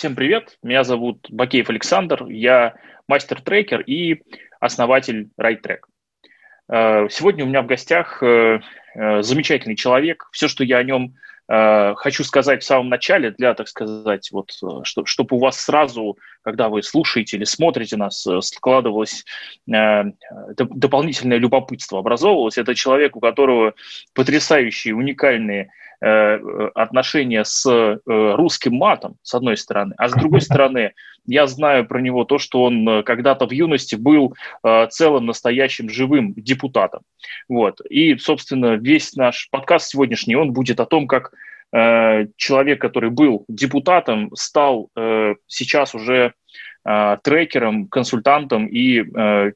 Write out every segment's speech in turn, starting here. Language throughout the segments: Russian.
Всем привет, меня зовут Бакеев Александр, я мастер-трекер и основатель RideTrack. Э, сегодня у меня в гостях э, э, замечательный человек. Все, что я о нем хочу сказать в самом начале, для, так сказать, вот, что, чтобы у вас сразу, когда вы слушаете или смотрите нас, складывалось дополнительное любопытство, образовывалось. Это человек, у которого потрясающие, уникальные Э, отношения с э, русским матом, с одной стороны, а с другой стороны, я знаю про него то, что он э, когда-то в юности был целым настоящим живым депутатом. Вот. И, собственно, весь наш подкаст сегодняшний, он будет о том, как человек, который был депутатом, стал сейчас уже трекером, консультантом и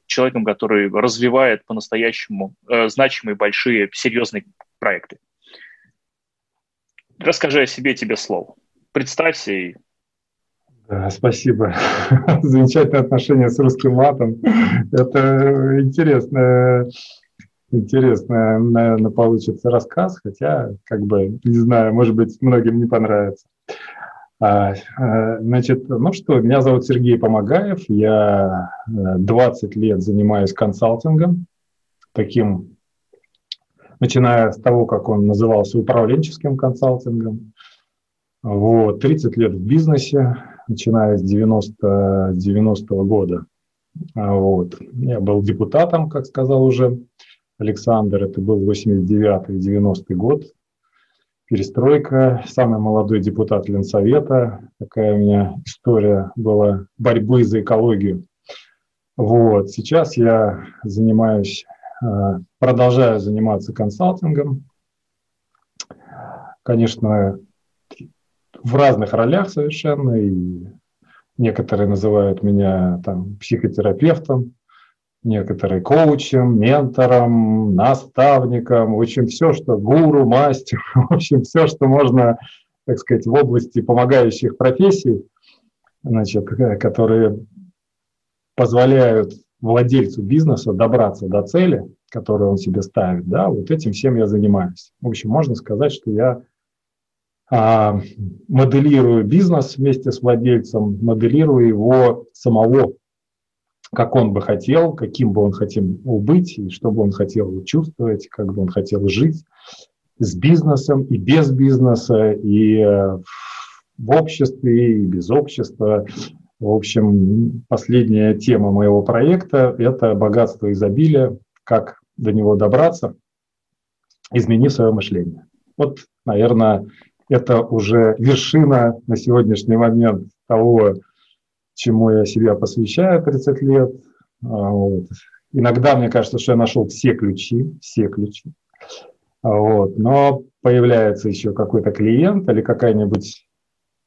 человеком, который развивает по-настоящему значимые, большие, серьезные проекты. Расскажи о себе, тебе слово. Представься и... Да, спасибо. Замечательное отношение с русским матом. Это интересно, интересно, наверное, получится рассказ, хотя, как бы, не знаю, может быть, многим не понравится. А, а, значит, ну что, меня зовут Сергей Помогаев, я 20 э, лет занимаюсь консалтингом, таким начиная с того, как он назывался управленческим консалтингом. Вот, 30 лет в бизнесе, начиная с 90, 90 -го года. А вот. Я был депутатом, как сказал уже Александр, это был 89-90 год. Перестройка, самый молодой депутат Ленсовета. Такая у меня история была борьбы за экологию. Вот. Сейчас я занимаюсь Э, продолжаю заниматься консалтингом. Конечно, в разных ролях совершенно. И некоторые называют меня там психотерапевтом, некоторые коучем, ментором, наставником. В общем, все, что гуру, мастер, в общем, все, что можно, так сказать, в области помогающих профессий, значит, э, которые позволяют владельцу бизнеса добраться до цели, которую он себе ставит, да, вот этим всем я занимаюсь. В общем, можно сказать, что я а, моделирую бизнес вместе с владельцем, моделирую его самого, как он бы хотел, каким бы он хотел быть, и что бы он хотел чувствовать, как бы он хотел жить с бизнесом и без бизнеса, и э, в обществе, и без общества, в общем, последняя тема моего проекта – это богатство изобилия, как до него добраться, изменив свое мышление. Вот, наверное, это уже вершина на сегодняшний момент того, чему я себя посвящаю 30 лет. А, вот. Иногда мне кажется, что я нашел все ключи, все ключи. А, вот. Но появляется еще какой-то клиент или какая-нибудь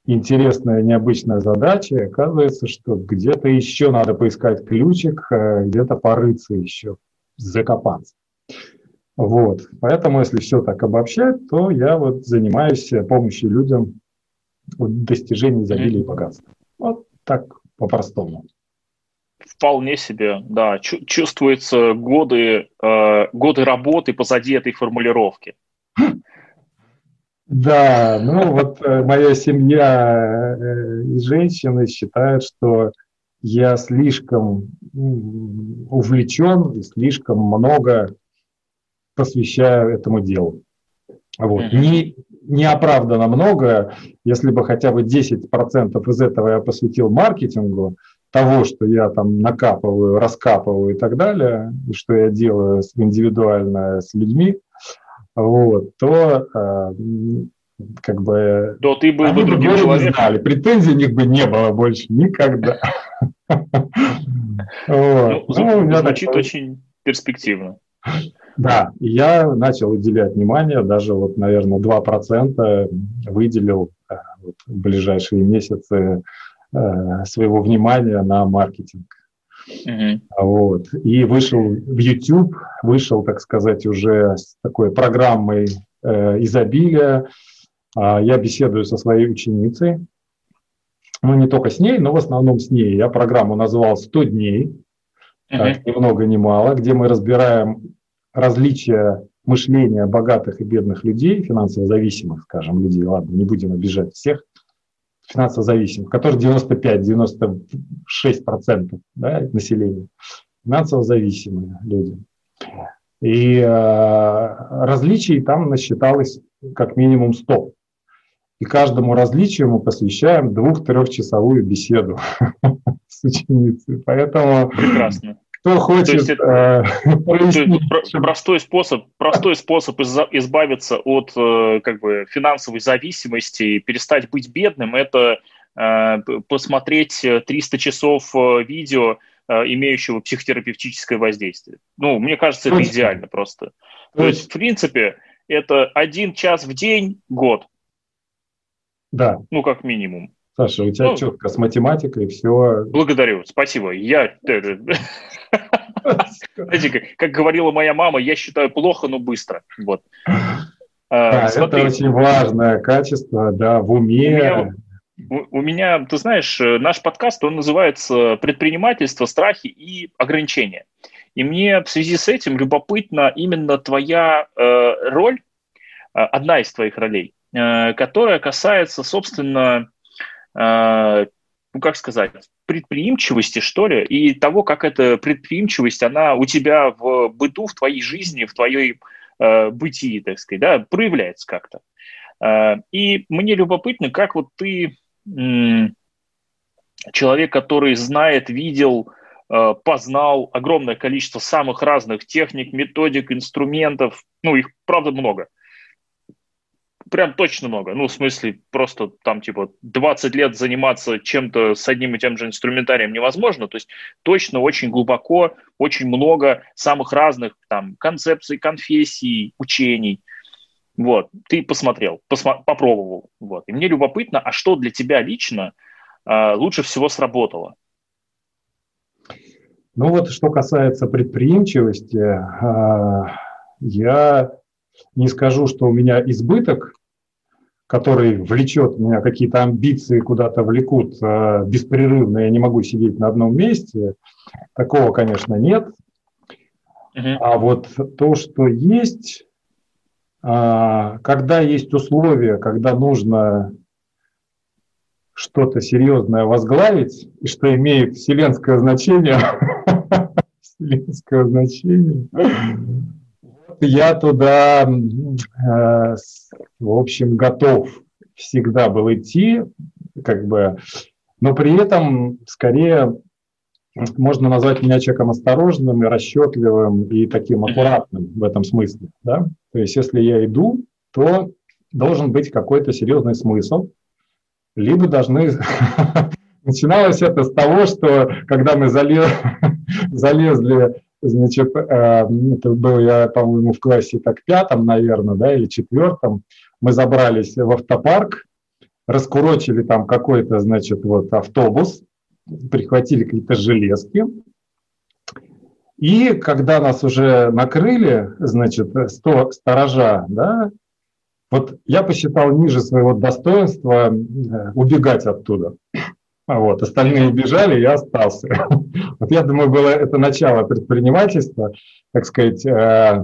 интересная, необычная задача, и оказывается, что где-то еще надо поискать ключик, э, где-то порыться еще, закопаться. Вот. Поэтому, если все так обобщать, то я вот занимаюсь помощью людям в достижении изобилия и богатства. Вот так по-простому. Вполне себе, да. Чувствуются годы, э, годы работы позади этой формулировки. Да, ну вот э, моя семья э, и женщины считают, что я слишком увлечен и слишком много посвящаю этому делу. Вот. Не, неоправданно много, если бы хотя бы 10% из этого я посвятил маркетингу, того, что я там накапываю, раскапываю и так далее, и что я делаю индивидуально с людьми, вот, то э, как бы... То ты был бы другим человеком. Знали. Претензий у них бы не было больше никогда. Ну, ну, звучит очень перспективно. Да, я начал уделять внимание, даже вот, наверное, 2% выделил э, вот, в ближайшие месяцы э, своего внимания на маркетинг. Uh-huh. Вот. И вышел в YouTube, вышел, так сказать, уже с такой программой э, изобилия. Э, я беседую со своей ученицей. Ну, не только с ней, но в основном с ней. Я программу назвал «100 дней», uh-huh. так, ни много ни мало, где мы разбираем различия мышления богатых и бедных людей, финансово зависимых, скажем, людей, ладно, не будем обижать всех, финансово зависимых, которых 95-96% да, населения, финансово зависимые люди. И э, различий там насчиталось как минимум 100. И каждому различию мы посвящаем двух-трехчасовую беседу с ученицей. Поэтому Прекрасно. Кто хочет это, э, простой способ, простой способ избавиться от э, как бы финансовой зависимости и перестать быть бедным, это э, посмотреть 300 часов видео имеющего психотерапевтическое воздействие. Ну, мне кажется, это идеально просто. То есть, в принципе, это один час в день, год. Да. Ну, как минимум. Саша, у тебя ну, четко с математикой все. Благодарю, спасибо. Я, знаете, как, говорила моя мама, я считаю плохо, но быстро. Вот. А, да, это очень важное качество, да, в уме. У меня, ты знаешь, э, наш подкаст, он называется «Предпринимательство, страхи и ограничения». И мне в связи с этим любопытна именно твоя э, роль, э, одна из твоих ролей, э, которая касается, собственно, э, ну как сказать, предприимчивости, что ли, и того, как эта предприимчивость, она у тебя в быту, в твоей жизни, в твоей э, бытии, так сказать, да, проявляется как-то. Э, и мне любопытно, как вот ты человек, который знает, видел, э, познал огромное количество самых разных техник, методик, инструментов. Ну, их, правда, много. Прям точно много. Ну, в смысле, просто там, типа, 20 лет заниматься чем-то с одним и тем же инструментарием невозможно. То есть точно очень глубоко, очень много самых разных там концепций, конфессий, учений – вот, ты посмотрел, посмо- попробовал. Вот. И мне любопытно, а что для тебя лично э, лучше всего сработало? Ну вот, что касается предприимчивости, э, я не скажу, что у меня избыток, который влечет меня, какие-то амбиции куда-то влекут э, беспрерывно, я не могу сидеть на одном месте. Такого, конечно, нет. Uh-huh. А вот то, что есть, а, когда есть условия, когда нужно что-то серьезное возглавить, и что имеет вселенское значение, вселенское значение, я туда, э, в общем, готов всегда был идти, как бы, но при этом скорее можно назвать меня человеком осторожным и расчетливым и таким аккуратным в этом смысле. Да? То есть если я иду, то должен быть какой-то серьезный смысл, либо должны... Начиналось это с того, что когда мы залез... залезли, значит, э, это был я, по-моему, в классе так пятом, наверное, да, или четвертом, мы забрались в автопарк, раскурочили там какой-то, значит, вот автобус, прихватили какие-то железки. И когда нас уже накрыли, значит, 100 сторожа, да, вот я посчитал ниже своего достоинства э, убегать оттуда. Вот, остальные убежали, я остался. Вот я думаю, было это начало предпринимательства, так сказать, э,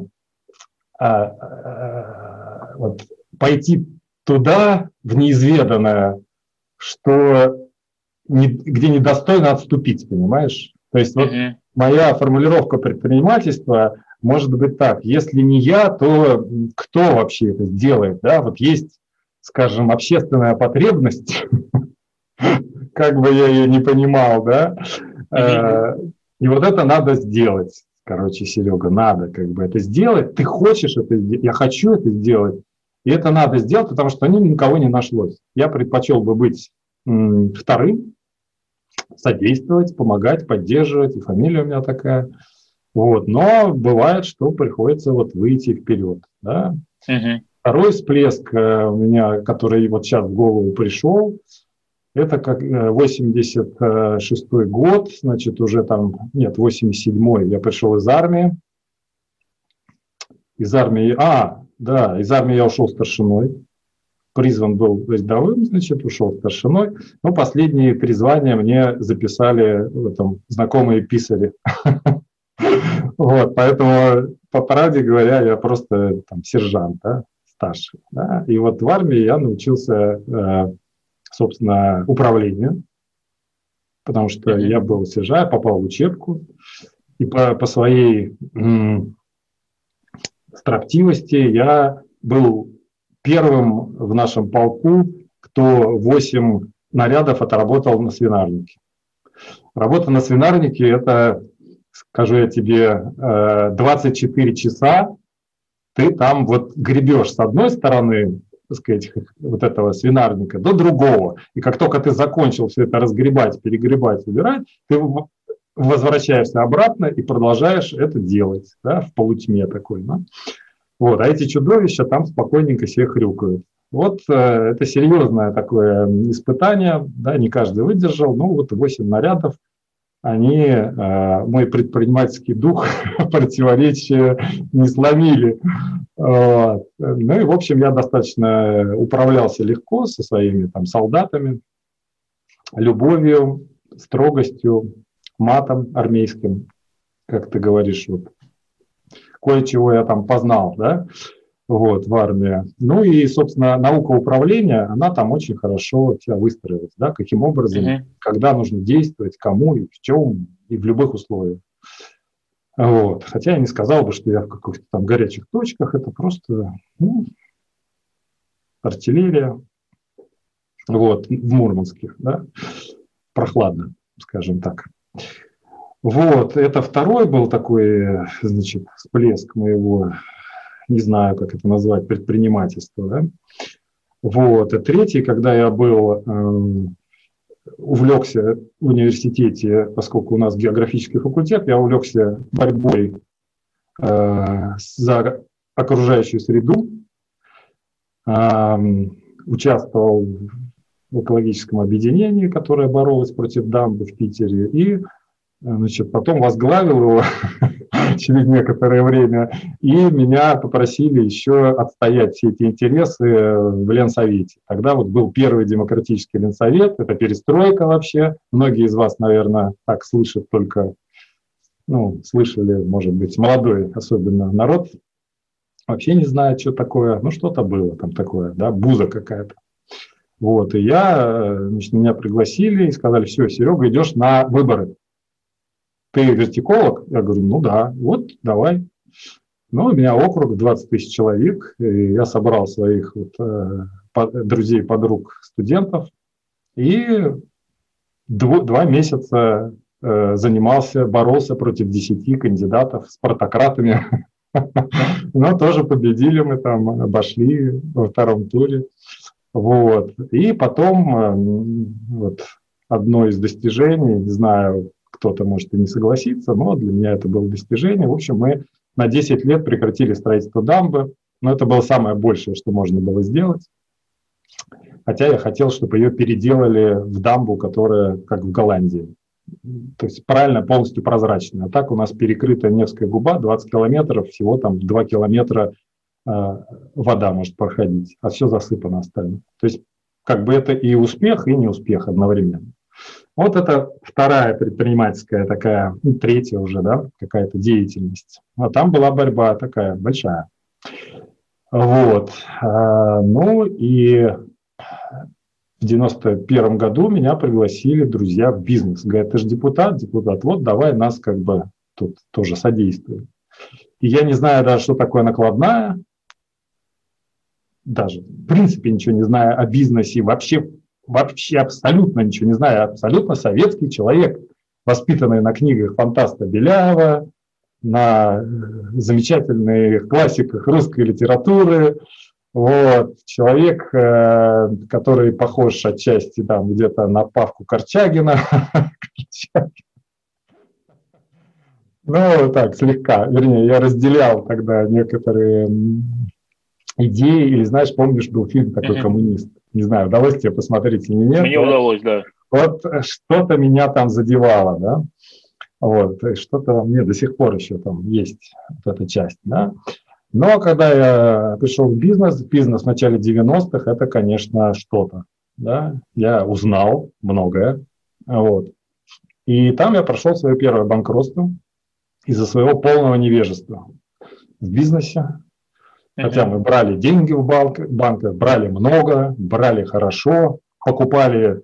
э, э, вот, пойти туда, в неизведанное, что не, где недостойно отступить, понимаешь? То есть вот mm-hmm. моя формулировка предпринимательства может быть так, если не я, то кто вообще это сделает, да? Вот есть, скажем, общественная потребность, как бы я ее не понимал, да? Mm-hmm. И вот это надо сделать, короче, Серега, надо как бы это сделать. Ты хочешь это сделать, я хочу это сделать, и это надо сделать, потому что ни никого не нашлось. Я предпочел бы быть вторым, содействовать, помогать, поддерживать, и фамилия у меня такая. Вот. Но бывает, что приходится вот выйти вперед. Да? Угу. Второй всплеск э, у меня, который вот сейчас в голову пришел, это как 86 э, год, значит, уже там, нет, 87 я пришел из армии. Из армии, а, да, из армии я ушел старшиной призван был рядовым, значит, ушел старшиной. Но последние призвания мне записали в этом знакомые писари. Вот, поэтому, по правде говоря, я просто там сержант, да, старший. Да? И вот в армии я научился э, собственно, управление, потому что я был сержа, попал в учебку, и по, по своей м, строптивости я был первым в нашем полку, кто 8 нарядов отработал на свинарнике. Работа на свинарнике – это, скажу я тебе, 24 э, часа ты там вот гребешь с одной стороны, так сказать, вот этого свинарника до другого. И как только ты закончил все это разгребать, перегребать, убирать, ты возвращаешься обратно и продолжаешь это делать да, в полутьме такой. Да? Вот, а эти чудовища там спокойненько себе хрюкают. Вот э, это серьезное такое испытание, да, не каждый выдержал, ну вот 8 нарядов, они э, мой предпринимательский дух противоречия не сломили. Вот. Ну и, в общем, я достаточно управлялся легко со своими там солдатами, любовью, строгостью, матом армейским, как ты говоришь, вот кое-чего я там познал, да, вот, в армии. Ну и, собственно, наука управления, она там очень хорошо тебя выстроилась, да, каким образом, mm-hmm. когда нужно действовать, кому и в чем, и в любых условиях. Вот. Хотя я не сказал бы, что я в каких-то там горячих точках, это просто ну, артиллерия, вот, в Мурманске, да, прохладно, скажем так. Вот, это второй был такой, значит, всплеск моего, не знаю, как это назвать, предпринимательства, да. Вот, и третий, когда я был, э, увлекся в университете, поскольку у нас географический факультет, я увлекся борьбой э, за окружающую среду, э, участвовал в экологическом объединении, которое боролось против дамбы в Питере, и значит, потом возглавил его через некоторое время, и меня попросили еще отстоять все эти интересы в Ленсовете. Тогда вот был первый демократический Ленсовет, это перестройка вообще. Многие из вас, наверное, так слышат только, ну, слышали, может быть, молодой особенно народ, вообще не знает, что такое, ну, что-то было там такое, да, буза какая-то. Вот, и я, значит, меня пригласили и сказали, все, Серега, идешь на выборы ты вертиколог? Я говорю, ну да, вот давай. Ну, у меня округ 20 тысяч человек, и я собрал своих вот, э, друзей, подруг, студентов, и дво, два месяца э, занимался, боролся против 10 кандидатов с протократами. Но тоже победили мы там, обошли во втором туре. Вот. И потом э, вот, одно из достижений, не знаю, кто-то может и не согласиться, но для меня это было достижение. В общем, мы на 10 лет прекратили строительство дамбы, но это было самое большее, что можно было сделать. Хотя я хотел, чтобы ее переделали в дамбу, которая как в Голландии. То есть правильно, полностью прозрачная. А так у нас перекрыта Невская губа, 20 километров, всего там 2 километра э, вода может проходить, а все засыпано остальное. То есть как бы это и успех, и неуспех одновременно. Вот это вторая предпринимательская такая, ну, третья уже, да, какая-то деятельность. А там была борьба такая большая. Вот. А, ну и в 91 году меня пригласили друзья в бизнес. Говорят, ты же депутат, депутат, вот давай нас как бы тут тоже содействуем. И я не знаю даже, что такое накладная, даже в принципе ничего не знаю о бизнесе, вообще вообще абсолютно ничего не знаю, абсолютно советский человек, воспитанный на книгах фантаста Беляева, на э, замечательных классиках русской литературы. Вот. Человек, э, который похож отчасти там где-то на Павку Корчагина. Ну, так, слегка. Вернее, я разделял тогда некоторые идеи. Или, знаешь, помнишь, был фильм такой «Коммунист»? Не знаю, удалось тебе посмотреть или нет. Мне удалось, да. Вот что-то меня там задевало, да. Вот, что-то мне до сих пор еще там есть вот эта часть, да. Но когда я пришел в бизнес, бизнес в начале 90-х, это, конечно, что-то, да. Я узнал многое, вот. И там я прошел свое первое банкротство из-за своего полного невежества в бизнесе, Хотя мы брали деньги в банк, банках, брали много, брали хорошо, покупали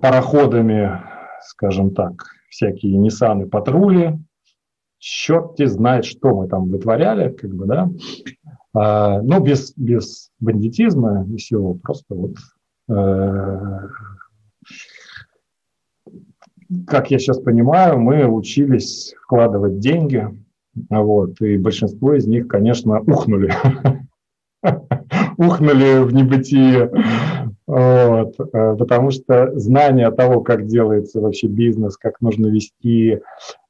пароходами, скажем так, всякие Ниссаны, патрули, черти знает, что мы там вытворяли, как бы, да, а, но без, без бандитизма и всего, просто вот э, как я сейчас понимаю, мы учились вкладывать деньги, вот, и большинство из них, конечно, ухнули. Ухнули в небытие. Вот, э, потому что знание того, как делается вообще бизнес, как нужно вести э,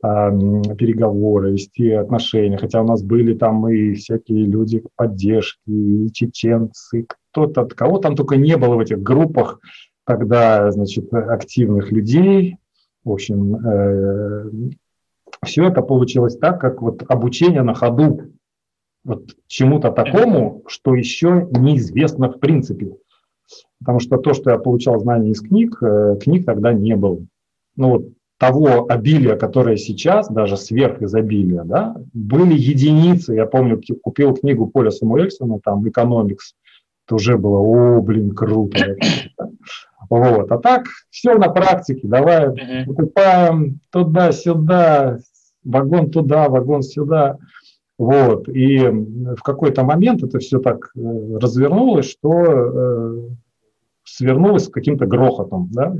переговоры, вести отношения, хотя у нас были там и всякие люди поддержки, и чеченцы, кто-то, кого там только не было в этих группах, тогда, значит, активных людей. В общем, э, все это получилось так, как вот обучение на ходу вот чему-то такому, что еще неизвестно в принципе. Потому что то, что я получал знания из книг, э, книг тогда не было. Ну вот того обилия, которое сейчас, даже сверхизобилия, да, были единицы. Я помню, купил книгу Поля Самуэльсона, там, «Экономикс», это уже было, о, блин, круто. Вот. А так, все на практике, давай покупаем туда-сюда, вагон туда, вагон сюда. Вот. И в какой-то момент это все так э, развернулось, что э, свернулось с каким-то грохотом. Да?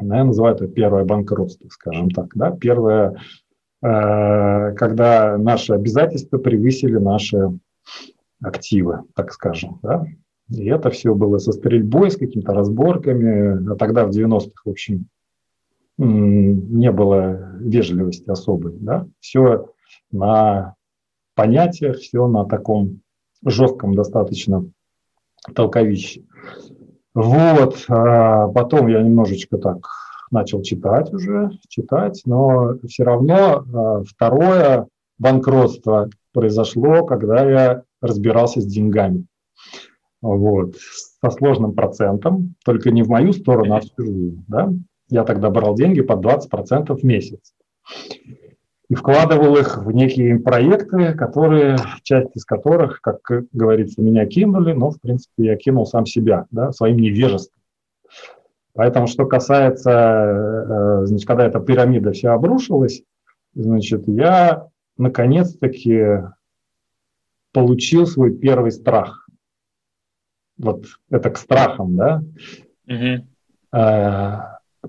Я называю это первое банкротство, скажем так. Да? Первое, э, когда наши обязательства превысили наши активы, так скажем. Да? И это все было со стрельбой, с какими-то разборками. А тогда в 90-х, в общем, не было вежливости особой. Да? Все на понятиях, все на таком жестком достаточно толковище. Вот, а потом я немножечко так начал читать уже, читать, но все равно а, второе банкротство произошло, когда я разбирался с деньгами. Вот, со сложным процентом, только не в мою сторону, а в чужую. Да? Я тогда брал деньги под 20% в месяц и вкладывал их в некие проекты, которые, часть из которых, как говорится, меня кинули, но, в принципе, я кинул сам себя, да, своим невежеством. Поэтому, что касается, э, значит, когда эта пирамида вся обрушилась, значит, я наконец-таки получил свой первый страх. Вот это к страхам, да? Угу.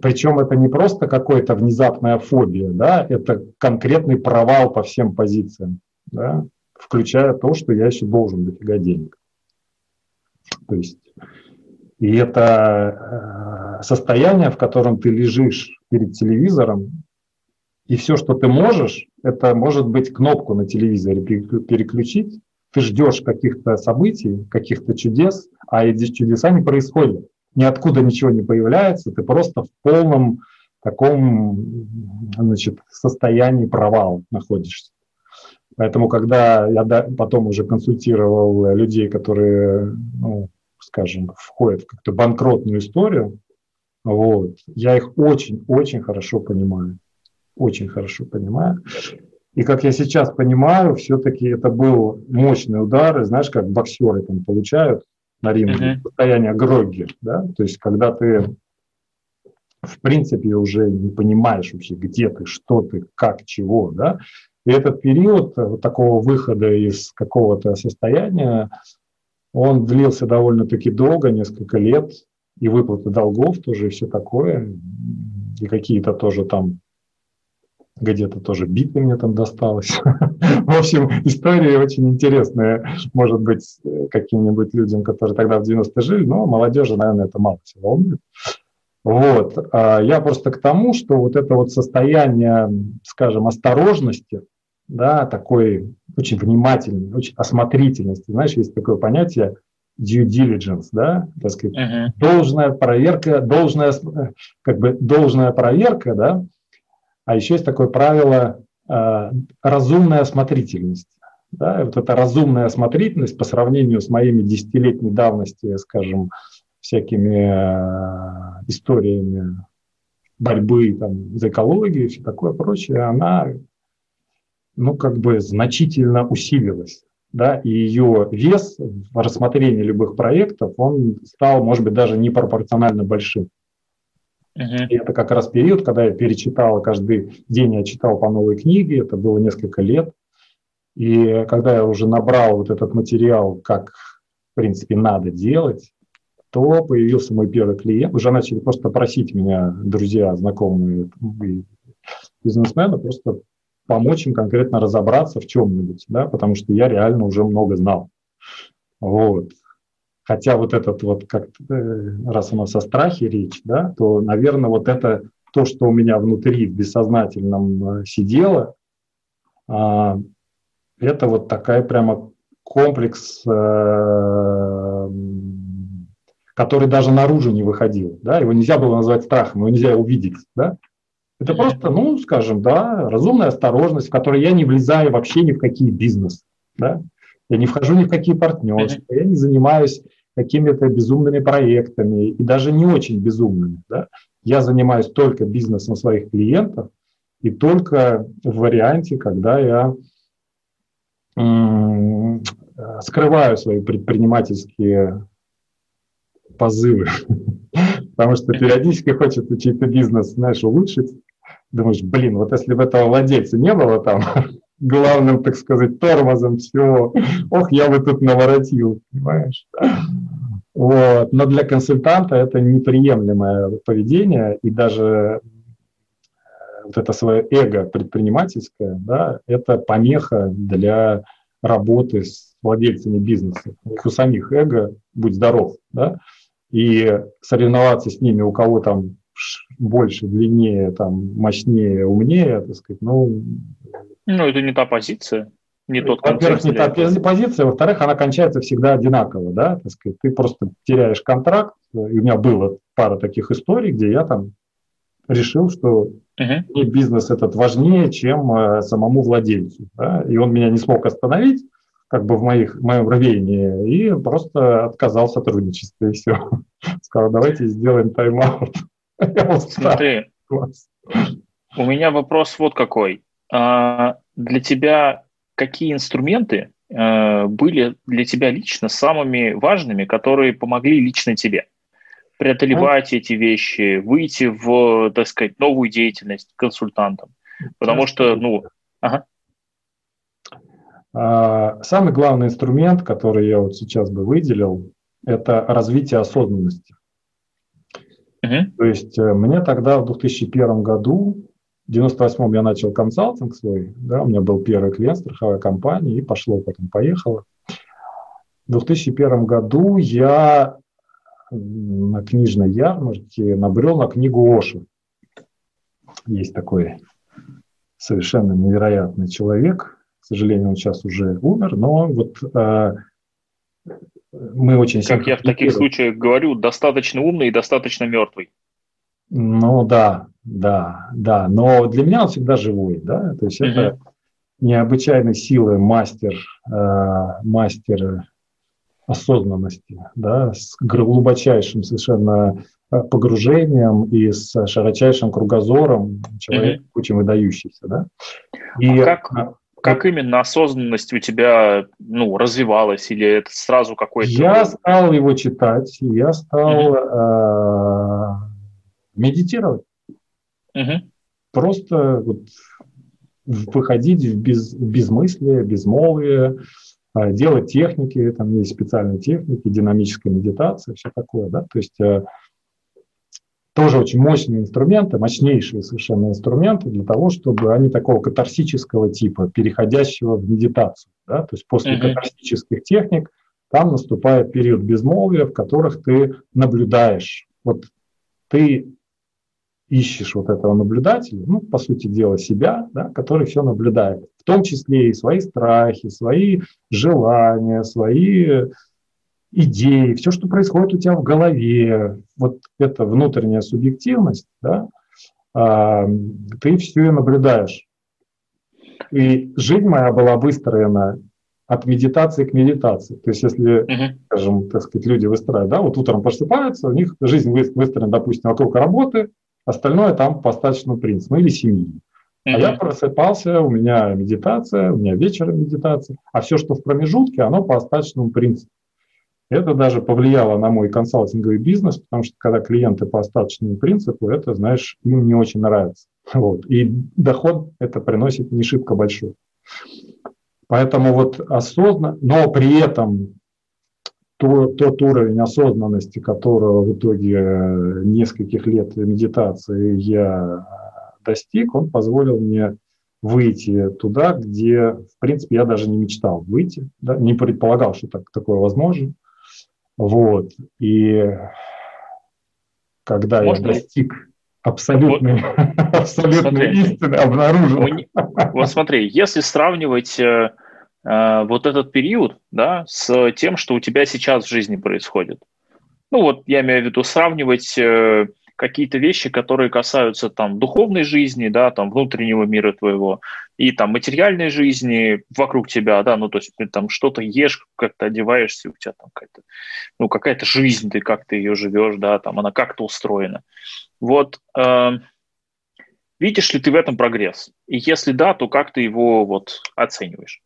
Причем это не просто какая-то внезапная фобия, да, это конкретный провал по всем позициям, да, включая то, что я еще должен дофига денег. То есть, и это э, состояние, в котором ты лежишь перед телевизором, и все, что ты можешь, это может быть кнопку на телевизоре переключить, ты ждешь каких-то событий, каких-то чудес, а эти чудеса не происходят ниоткуда ничего не появляется, ты просто в полном таком значит, состоянии провала находишься. Поэтому, когда я потом уже консультировал людей, которые, ну, скажем, входят в как-то банкротную историю, вот, я их очень-очень хорошо понимаю. Очень хорошо понимаю. И как я сейчас понимаю, все-таки это был мощный удар, и знаешь, как боксеры там получают на ринге, uh-huh. состояние гроги, да, то есть когда ты в принципе уже не понимаешь вообще, где ты, что ты, как, чего, да, и этот период вот такого выхода из какого-то состояния, он длился довольно-таки долго, несколько лет, и выплаты долгов тоже, и все такое, и какие-то тоже там где-то тоже биты мне там досталось. В общем, история очень интересная, может быть, каким-нибудь людям, которые тогда в 90-е жили, но молодежи, наверное, это мало всего волнует. Вот. А я просто к тому, что вот это вот состояние, скажем, осторожности, да, такой очень внимательной, очень осмотрительности. Знаешь, есть такое понятие due diligence, да, так сказать, uh-huh. должная проверка, должная, как бы должная проверка, да, а еще есть такое правило э, разумная осмотрительность. Да, вот эта разумная осмотрительность по сравнению с моими десятилетней давности, скажем, всякими э, историями борьбы там, за экологию и все такое прочее, она ну, как бы значительно усилилась. да, и ее вес в рассмотрении любых проектов, он стал, может быть, даже непропорционально большим. Uh-huh. И это как раз период, когда я перечитал, каждый день я читал по новой книге, это было несколько лет. И когда я уже набрал вот этот материал, как, в принципе, надо делать, то появился мой первый клиент. Уже начали просто просить меня друзья, знакомые бизнесмены, просто помочь им конкретно разобраться в чем-нибудь, да, потому что я реально уже много знал. Вот. Хотя вот этот вот, как э, раз у нас о страхе речь, да, то, наверное, вот это то, что у меня внутри в бессознательном э, сидело, а, это вот такая прямо комплекс, э, который даже наружу не выходил. Да? Его нельзя было назвать страхом, его нельзя увидеть. Да? Это просто, ну, скажем, да, разумная осторожность, в которой я не влезаю вообще ни в какие бизнесы. Да? Я не вхожу ни в какие партнерства, я не занимаюсь какими-то безумными проектами и даже не очень безумными. Да? Я занимаюсь только бизнесом своих клиентов и только в варианте, когда я скрываю свои предпринимательские позывы, потому что периодически хочется чей-то бизнес, знаешь, улучшить. Думаешь, блин, вот если бы этого владельца не было там, главным, так сказать, тормозом всего. Ох, я бы тут наворотил, понимаешь? Вот. Но для консультанта это неприемлемое поведение, и даже э, вот это свое эго предпринимательское, да, это помеха для работы с владельцами бизнеса. У них у самих эго, будь здоров, да, и соревноваться с ними, у кого там больше, длиннее, там, мощнее, умнее, так сказать, ну, ну, это не та позиция, не тот Во-первых, не та позиция, во-вторых, она кончается всегда одинаково, да, так сказать, ты просто теряешь контракт, и у меня было пара таких историй, где я там решил, что uh-huh. мне бизнес этот важнее, чем э, самому владельцу, да, и он меня не смог остановить, как бы в, моих, в моем рвении, и просто отказал сотрудничестве, и все. Сказал, давайте сделаем тайм-аут. Смотри, у меня вопрос вот какой. А, для тебя какие инструменты э, были для тебя лично самыми важными, которые помогли лично тебе преодолевать эти вещи, выйти в, так сказать, новую деятельность консультантом? Потому что, ну, ага. А, самый главный инструмент, который я вот сейчас бы выделил, это развитие осознанности. Uh-huh. То есть э, мне тогда в 2001 году в 98-м я начал консалтинг свой, да, у меня был первый клиент страховой компании, и пошло, потом поехало. В 2001 году я на книжной ярмарке набрел на книгу Оши. Есть такой совершенно невероятный человек. К сожалению, он сейчас уже умер, но вот э, мы очень... Как я в таких случаях говорю, достаточно умный и достаточно мертвый. Ну да, да, да. Но для меня он всегда живой, да. То есть mm-hmm. это необычайной силы мастер, э, мастер осознанности, да, с глубочайшим совершенно э, погружением и с широчайшим кругозором человек mm-hmm. очень выдающийся, да. И, а как, а, как именно осознанность у тебя ну, развивалась, или это сразу какой-то... Я стал его читать, я стал mm-hmm. э, медитировать. Угу. Просто вот выходить в, без, безмыслие, безмолвие, а, делать техники, там есть специальные техники, динамическая медитация, все такое, да, то есть э, тоже очень мощные инструменты, мощнейшие совершенно инструменты для того, чтобы они такого катарсического типа, переходящего в медитацию, да, то есть после mm-hmm. катарсических техник там наступает период безмолвия, в которых ты наблюдаешь, вот ты ищешь вот этого наблюдателя, ну, по сути дела, себя, да, который все наблюдает, в том числе и свои страхи, свои желания, свои идеи, все, что происходит у тебя в голове, вот эта внутренняя субъективность, да, а, ты все ее наблюдаешь. И жизнь моя была выстроена от медитации к медитации. То есть, если, uh-huh. скажем, так сказать, люди выстраивают, да, вот утром просыпаются, у них жизнь выстроена, допустим, вокруг работы, Остальное там по остаточному принципу, ну или семьи. А я просыпался, у меня медитация, у меня вечером медитация, а все, что в промежутке, оно по остаточному принципу. Это даже повлияло на мой консалтинговый бизнес, потому что когда клиенты по остаточному принципу, это, знаешь, им не очень нравится. Вот. И доход это приносит не шибко большой. Поэтому вот осознанно, но при этом то, тот уровень осознанности, которого в итоге э, нескольких лет медитации я достиг, он позволил мне выйти туда, где, в принципе, я даже не мечтал выйти, да, не предполагал, что так, такое возможно. Вот. И когда Можно... я достиг абсолютной, вот, абсолютной истины, обнаружил. Вот смотри, если сравнивать э, вот этот период да, с тем, что у тебя сейчас в жизни происходит, ну вот я имею в виду сравнивать э, какие-то вещи, которые касаются там духовной жизни, да, там внутреннего мира твоего и там материальной жизни вокруг тебя, да, ну то есть ты там что-то ешь, как-то одеваешься, у тебя там какая-то, ну какая-то жизнь, ты как ты ее живешь, да, там она как-то устроена. Вот э, видишь ли ты в этом прогресс? И если да, то как ты его вот оцениваешь?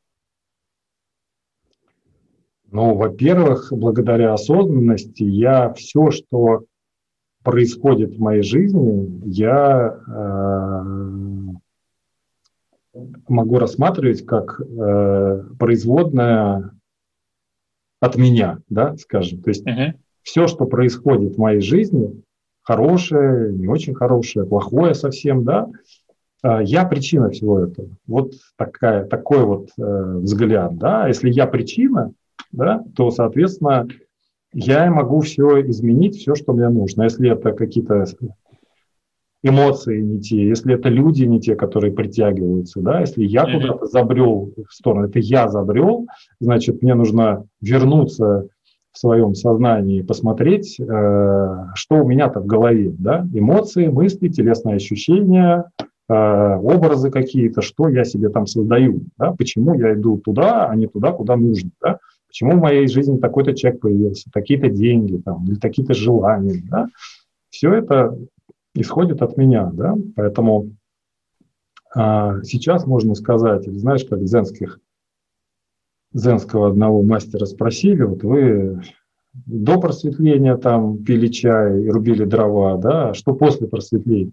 Ну, во-первых, благодаря осознанности я все, что происходит в моей жизни, я э, могу рассматривать как э, производная от меня, да, скажем. То есть uh-huh. все, что происходит в моей жизни, хорошее, не очень хорошее, плохое совсем, да, э, я причина всего этого. Вот такая, такой вот э, взгляд, да. Если я причина, да, то, соответственно, я могу все изменить, все, что мне нужно. Если это какие-то эмоции не те, если это люди не те, которые притягиваются, да, если я mm-hmm. куда-то забрел в сторону, это я забрел, значит, мне нужно вернуться в своем сознании, посмотреть, э, что у меня-то в голове, да, эмоции, мысли, телесные ощущения, э, образы какие-то, что я себе там создаю, да, почему я иду туда, а не туда, куда нужно, да, Почему в моей жизни такой-то чек появился, такие-то деньги там, или такие-то желания. Да? Все это исходит от меня. Да? Поэтому а, сейчас можно сказать, знаешь, как зенских, зенского одного мастера спросили, вот вы до просветления там пили чай рубили дрова, да, а что после просветления?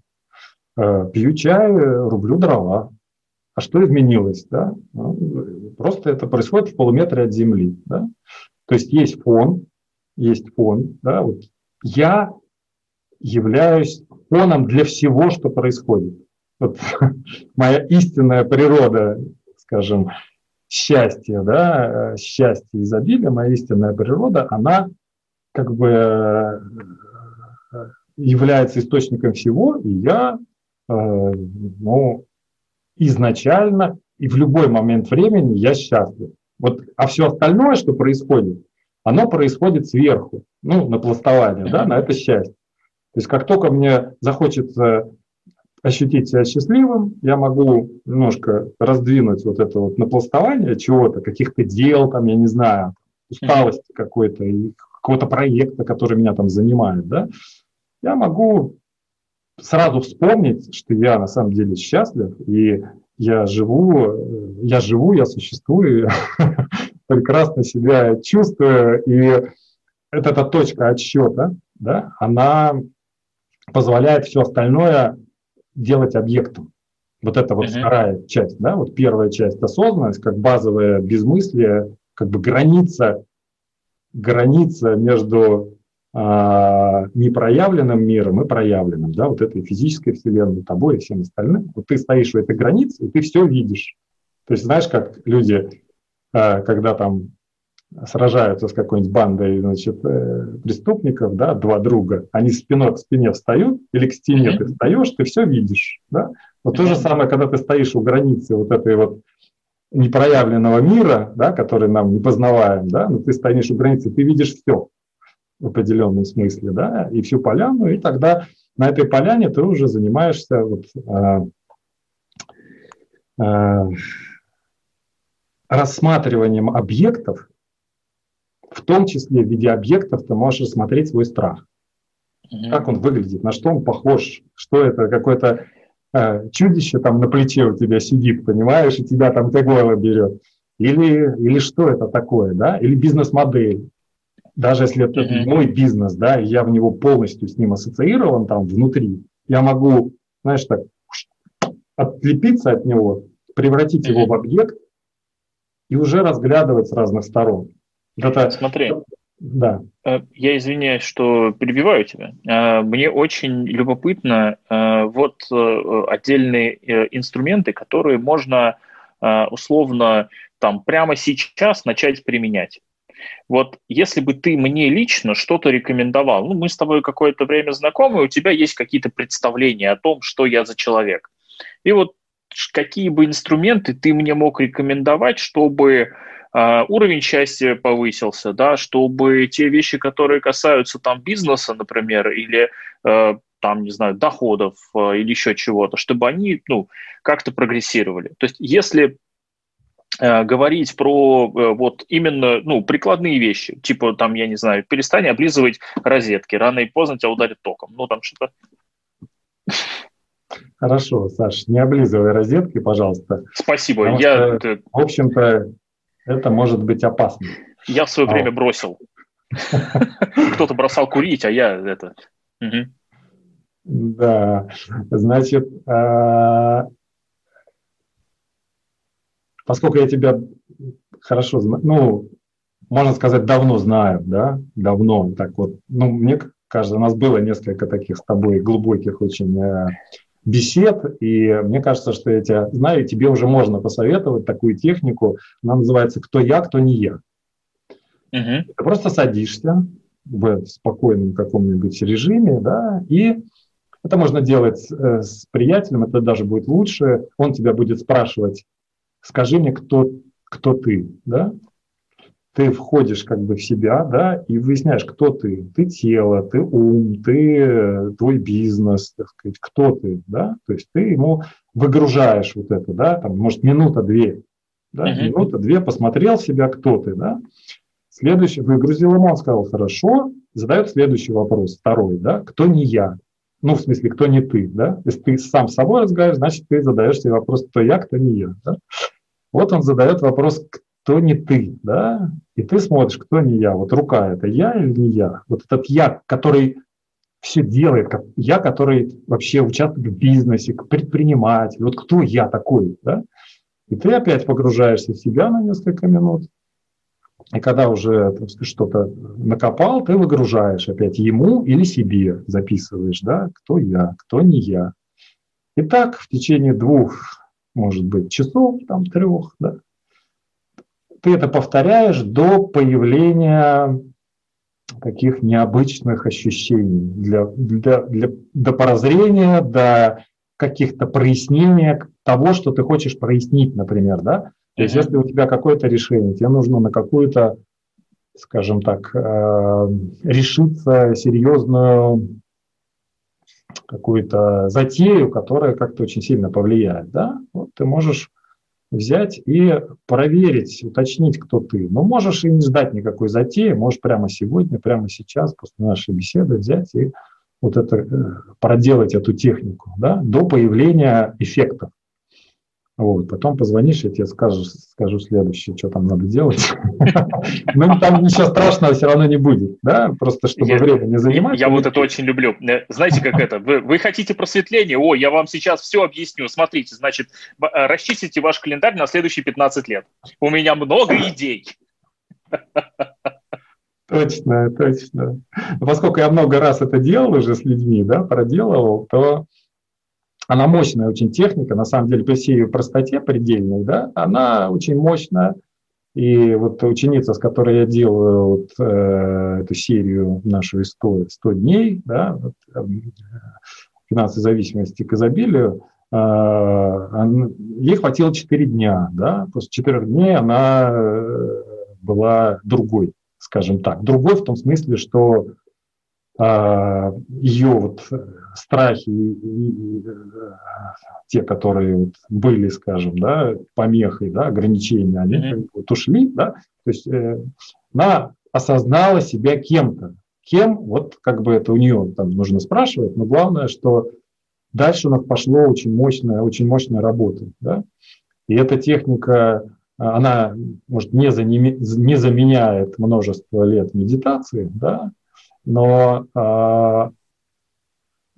А, пью чай, рублю дрова. А что изменилось? Да? Просто это происходит в полуметре от Земли. Да? То есть есть фон, есть фон. Да? Вот я являюсь фоном для всего, что происходит. Вот моя истинная природа, скажем, счастья, да, счастье, изобилия, моя истинная природа, она как бы э, является источником всего, и я, э, ну, изначально и в любой момент времени я счастлив. Вот, а все остальное, что происходит, оно происходит сверху, ну, на пластование, да, на это счастье. То есть как только мне захочется ощутить себя счастливым, я могу немножко раздвинуть вот это вот напластование чего-то, каких-то дел, там, я не знаю, усталости какой-то, какого-то проекта, который меня там занимает, да, я могу сразу вспомнить, что я на самом деле счастлив, и я живу, я живу, я существую, прекрасно себя чувствую, и эта, эта точка отсчета, да, она позволяет все остальное делать объектом. Вот это вот uh-huh. вторая часть, да, вот первая часть осознанность, как базовое безмыслие, как бы граница, граница между непроявленным миром и проявленным, да, вот этой физической вселенной, тобой и всем остальным. Вот ты стоишь у этой границы, и ты все видишь. То есть знаешь, как люди, а, когда там сражаются с какой-нибудь бандой значит, э, преступников, да, два друга, они спиной к спине встают или к стене mm-hmm. ты встаешь, ты все видишь. Да? Вот mm-hmm. то же самое, когда ты стоишь у границы вот этой вот непроявленного мира, да, который нам не познаваем, да, но ты стоишь у границы, ты видишь все в определенном смысле, да, и всю поляну, и тогда на этой поляне ты уже занимаешься вот, э, э, рассматриванием объектов, в том числе в виде объектов ты можешь рассмотреть свой страх. Mm-hmm. Как он выглядит, на что он похож, что это какой-то э, чудище там на плече у тебя сидит, понимаешь, и тебя там тегойло берет. Или, или что это такое, да? Или бизнес-модель. Даже если это mm-hmm. мой бизнес, да, и я в него полностью с ним ассоциирован там внутри, я могу, знаешь, так отлепиться от него, превратить mm-hmm. его в объект и уже разглядывать с разных сторон. Это, Смотри, да. Э, я извиняюсь, что перебиваю тебя. Э, мне очень любопытно э, вот отдельные инструменты, которые можно условно там прямо сейчас начать применять. Вот если бы ты мне лично что-то рекомендовал, ну, мы с тобой какое-то время знакомы, у тебя есть какие-то представления о том, что я за человек. И вот какие бы инструменты ты мне мог рекомендовать, чтобы Uh, уровень счастья повысился, да, чтобы те вещи, которые касаются там бизнеса, например, или uh, там, не знаю, доходов uh, или еще чего-то, чтобы они, ну, как-то прогрессировали. То есть если говорить про вот именно, ну, прикладные вещи, типа там, я не знаю, перестань облизывать розетки, рано и поздно тебя ударит током, ну, там что-то... Хорошо, Саш, не облизывай розетки, пожалуйста. Спасибо. Я... Что, в общем-то, это может быть опасно. Я в свое а. время бросил. Кто-то бросал курить, а я это... Да, значит, а, поскольку я тебя хорошо знаю, ну, можно сказать, давно знаю, да, давно, так вот, ну, мне кажется, у нас было несколько таких с тобой глубоких очень э, бесед, и мне кажется, что я тебя знаю, тебе уже можно посоветовать такую технику, она называется «Кто я, кто не я». Угу. Ты просто садишься в спокойном каком-нибудь режиме, да, и это можно делать э, с приятелем, это даже будет лучше. Он тебя будет спрашивать, скажи мне, кто, кто ты, да? ты входишь как бы в себя, да, и выясняешь, кто ты. Ты тело, ты ум, ты твой бизнес, так сказать, кто ты, да. То есть ты ему выгружаешь вот это, да, там, может, минута-две, да, uh-huh. минута-две посмотрел себя, кто ты, да. Следующий, выгрузил ему, он сказал, хорошо, задает следующий вопрос, второй, да, кто не я. Ну, в смысле, кто не ты, да? Если ты сам с собой разговариваешь, значит, ты задаешь себе вопрос, кто я, кто не я, да? Вот он задает вопрос, кто не ты, да, и ты смотришь, кто не я. Вот рука это я или не я? Вот этот я, который все делает, как я, который вообще участвует в бизнесе, предприниматель. Вот кто я такой, да? И ты опять погружаешься в себя на несколько минут. И когда уже что-то накопал, ты выгружаешь опять ему или себе, записываешь, да, кто я, кто не я. И так в течение двух, может быть, часов, там трех, да, ты это повторяешь до появления таких необычных ощущений, для, для, для, до прозрения, до каких-то прояснения того, что ты хочешь прояснить, например, да? То есть, если у тебя какое-то решение, тебе нужно на какую-то, скажем так, э, решиться серьезную какую-то затею, которая как-то очень сильно повлияет, да? Вот ты можешь взять и проверить, уточнить, кто ты. Но можешь и не ждать никакой затеи, можешь прямо сегодня, прямо сейчас, после нашей беседы взять и вот это, э, проделать эту технику да, до появления эффектов. Вот, потом позвонишь, я тебе скажу, скажу следующее, что там надо делать. Ну, там ничего страшного все равно не будет, да, просто чтобы время не занимать. Я вот это очень люблю. Э, знаете, как это? Вы хотите просветления? О, я вам сейчас все объясню. Смотрите, значит, э, расчистите ваш календарь на следующие 15 лет. У меня много идей. Точно, точно. Поскольку я много раз это делал уже с людьми, да, проделывал, то она мощная очень техника, на самом деле, при всей ее простоте предельной, да, она очень мощная. И вот ученица, с которой я делаю вот, э, эту серию нашу 100, 100 дней, да, вот, э, финансовой зависимости к изобилию, э, ей хватило 4 дня. Да? После 4 дней она э, была другой, скажем так. Другой в том смысле, что э, ее вот страхи, и, и, те, которые вот были, скажем, да, помехой, да, ограничения, они mm-hmm. вот ушли, да, то есть э, она осознала себя кем-то. Кем, вот как бы это у нее там нужно спрашивать, но главное, что дальше у нас пошло очень мощная, очень мощная работа. Да? И эта техника, она, может, не, заними, не заменяет множество лет медитации, да? но а,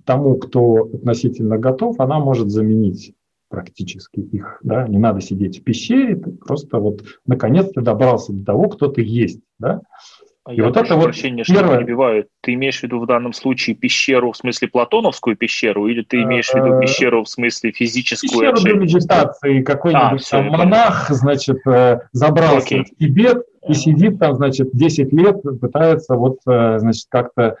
тому, кто относительно готов, она может заменить практически их. Да? Не надо сидеть в пещере, ты просто вот наконец-то добрался до того, кто ты есть. Да? А и я вот это вот прощения, первое... что перебиваю. Ты имеешь в виду в данном случае пещеру в смысле платоновскую пещеру, или ты имеешь в виду э, пещеру в смысле физическую? Пещеру для медитации. Какой-нибудь а, монах, значит, э, забрался okay. в Тибет и сидит там, значит, 10 лет, пытается вот, э, значит, как-то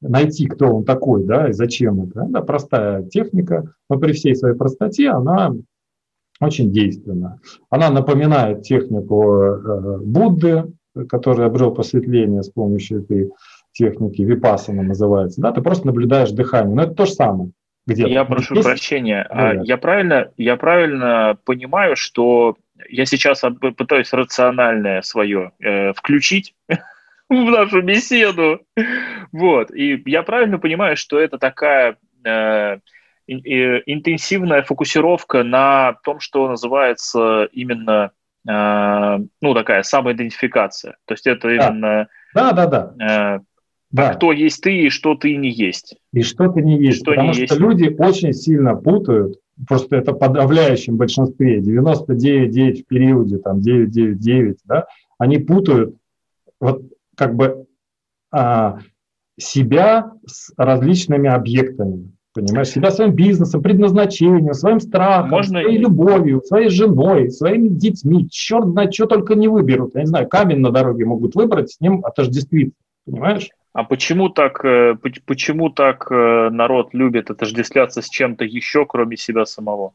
найти, кто он такой, да, и зачем это. Это простая техника, но при всей своей простоте она очень действенна. Она напоминает технику Будды, который обрел просветление с помощью этой техники, випасана называется, да, ты просто наблюдаешь дыхание, но это то же самое. Где я прошу Есть? прощения, а я правильно, я правильно понимаю, что я сейчас пытаюсь рациональное свое э, включить в нашу беседу, вот, и я правильно понимаю, что это такая э, интенсивная фокусировка на том, что называется именно Э, ну, такая самоидентификация. То есть это да. именно... Да, да, да. Э, да. Кто есть ты и что ты не есть. И что ты не есть. Что потому не что есть. люди очень сильно путают, просто это подавляющем большинстве, 99,9 в периоде, там 9,99, да, они путают вот как бы а, себя с различными объектами. Понимаешь, себя своим бизнесом, предназначением, своим страхом, Можно... своей любовью, своей женой, своими детьми. Черт знает, что только не выберут. Я не знаю, камень на дороге могут выбрать, с ним отождествиться. Понимаешь? А почему так, э, почему так э, народ любит отождествляться с чем-то еще, кроме себя самого?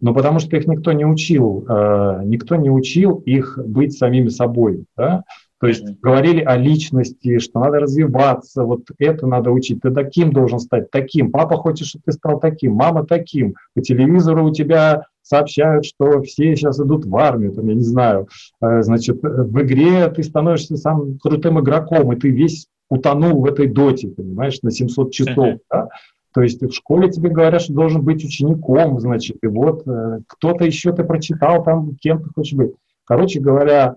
Ну, потому что их никто не учил. Э, никто не учил их быть самими собой. Да? То есть mm-hmm. говорили о личности, что надо развиваться, вот это надо учить. Ты таким должен стать, таким. Папа хочет, чтобы ты стал таким, мама таким. По телевизору у тебя сообщают, что все сейчас идут в армию, там, я не знаю. Э, значит, в игре ты становишься самым крутым игроком, и ты весь утонул в этой доте, понимаешь, на 700 часов. Mm-hmm. Да? То есть в школе тебе говорят, что должен быть учеником, значит, и вот э, кто-то еще ты прочитал там, кем ты хочешь быть. Короче говоря,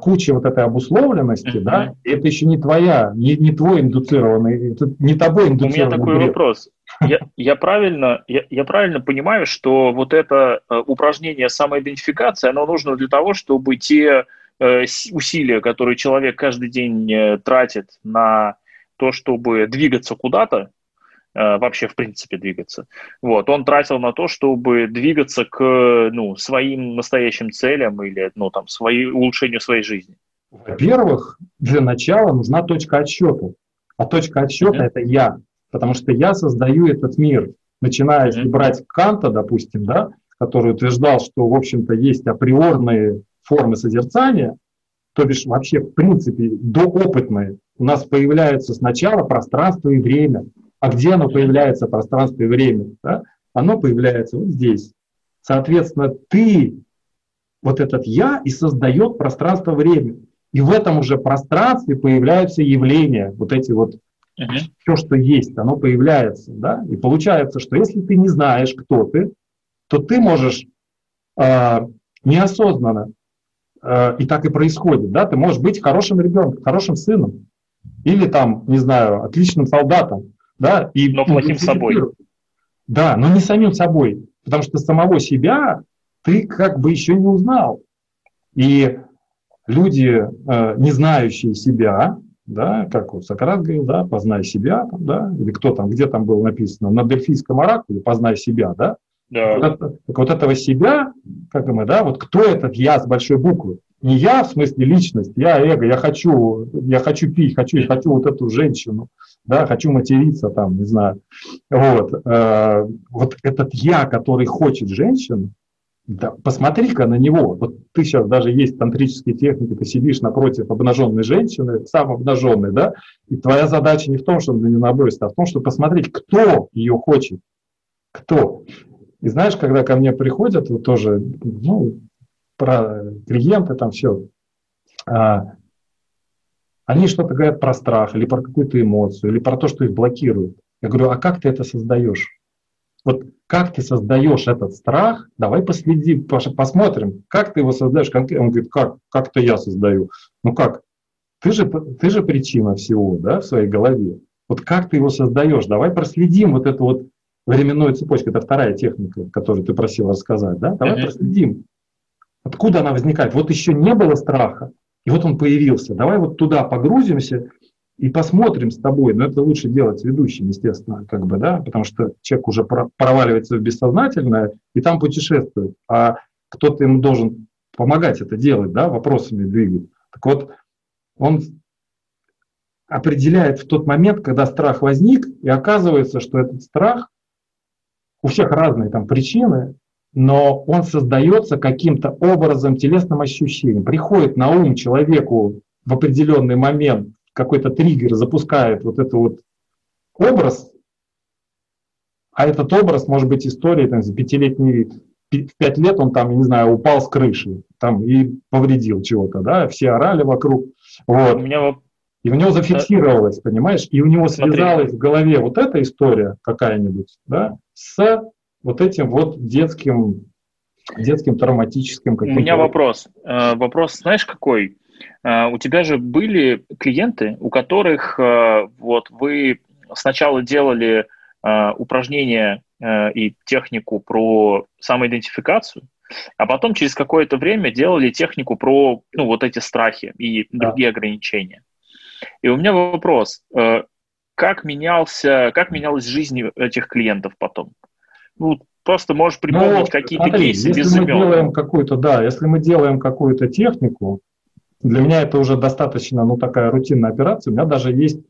куча вот этой обусловленности, mm-hmm. да, это еще не твоя, не, не твой индуцированный, это не тобой индуцированный. У меня такой бред. вопрос. Я, я, правильно, я, я правильно понимаю, что вот это э, упражнение самоидентификации, оно нужно для того, чтобы те э, усилия, которые человек каждый день э, тратит на то, чтобы двигаться куда-то, Э, вообще, в принципе, двигаться. Вот, он тратил на то, чтобы двигаться к ну, своим настоящим целям или ну, там, свои, улучшению своей жизни. Во-первых, для начала нужна точка отсчета. А точка отсчета mm-hmm. это я, потому что я создаю этот мир. Начиная, mm-hmm. брать Канта, допустим, да, который утверждал, что, в общем-то, есть априорные формы созерцания, то бишь вообще, в принципе, доопытные. У нас появляются сначала пространство и время. А где оно появляется, пространство и время? Да? Оно появляется вот здесь. Соответственно, ты, вот этот я, и создает пространство-время. И в этом уже пространстве появляются явления, вот эти вот, uh-huh. все, что есть, оно появляется. Да? И получается, что если ты не знаешь, кто ты, то ты можешь э, неосознанно, э, и так и происходит, да, ты можешь быть хорошим ребенком, хорошим сыном, или там, не знаю, отличным солдатом, да, и, но плохим собой. Да, но не самим собой, потому что самого себя ты как бы еще не узнал. И люди, э, не знающие себя, да, как вот Сократ говорил, да, познай себя, там, да, или кто там, где там было написано, на дельфийском оракуле, познай себя, да, да. Вот, так вот этого себя, как мы, да, вот кто этот я с большой буквы? Не я, в смысле личность, я эго, я хочу, я хочу пить, хочу, я хочу вот эту женщину, да, хочу материться там, не знаю. Вот, э, вот этот я, который хочет женщину, да, посмотри-ка на него. Вот ты сейчас даже есть тантрические техники, ты сидишь напротив обнаженной женщины, сам обнаженный, да, и твоя задача не в том, чтобы на нее а в том, чтобы посмотреть, кто ее хочет. Кто. И знаешь, когда ко мне приходят, вот тоже, ну, про клиенты там все, а, они что-то говорят про страх или про какую-то эмоцию, или про то, что их блокирует. Я говорю, а как ты это создаешь? Вот как ты создаешь этот страх, давай последим, посмотрим, как ты его создаешь. Он говорит, как, как то я создаю? Ну как? Ты же, ты же причина всего да, в своей голове. Вот как ты его создаешь? Давай проследим вот эту вот временную цепочку. Это вторая техника, которую ты просил рассказать. Да? Давай mm-hmm. проследим. Откуда она возникает? Вот еще не было страха, и вот он появился. Давай вот туда погрузимся и посмотрим с тобой. Но это лучше делать с ведущим, естественно, как бы, да, потому что человек уже проваливается в бессознательное и там путешествует, а кто-то ему должен помогать это делать, да, вопросами двигать. Так вот, он определяет в тот момент, когда страх возник, и оказывается, что этот страх, у всех разные там причины, но он создается каким-то образом, телесным ощущением. Приходит на ум человеку в определенный момент какой-то триггер, запускает вот этот вот образ, а этот образ может быть историей там, за пятилетний в пять лет он там, не знаю, упал с крыши там, и повредил чего-то, да, все орали вокруг. Вот. У меня и у него зафиксировалось, понимаешь, и у него связалась Смотри. в голове вот эта история какая-нибудь, да, с вот этим вот детским, детским травматическим. У меня вопрос. Э, вопрос, знаешь, какой? Э, у тебя же были клиенты, у которых э, вот вы сначала делали упражнения и технику про самоидентификацию, а потом через какое-то время делали технику про ну, вот эти страхи и да. другие ограничения. И у меня вопрос, как, менялся, как менялась жизнь этих клиентов потом? Ну, просто можешь припомнить ну, какие-то смотри, кейсы если без мы делаем какую-то, да, если мы делаем какую-то технику, для меня это уже достаточно, ну, такая рутинная операция. У меня даже есть,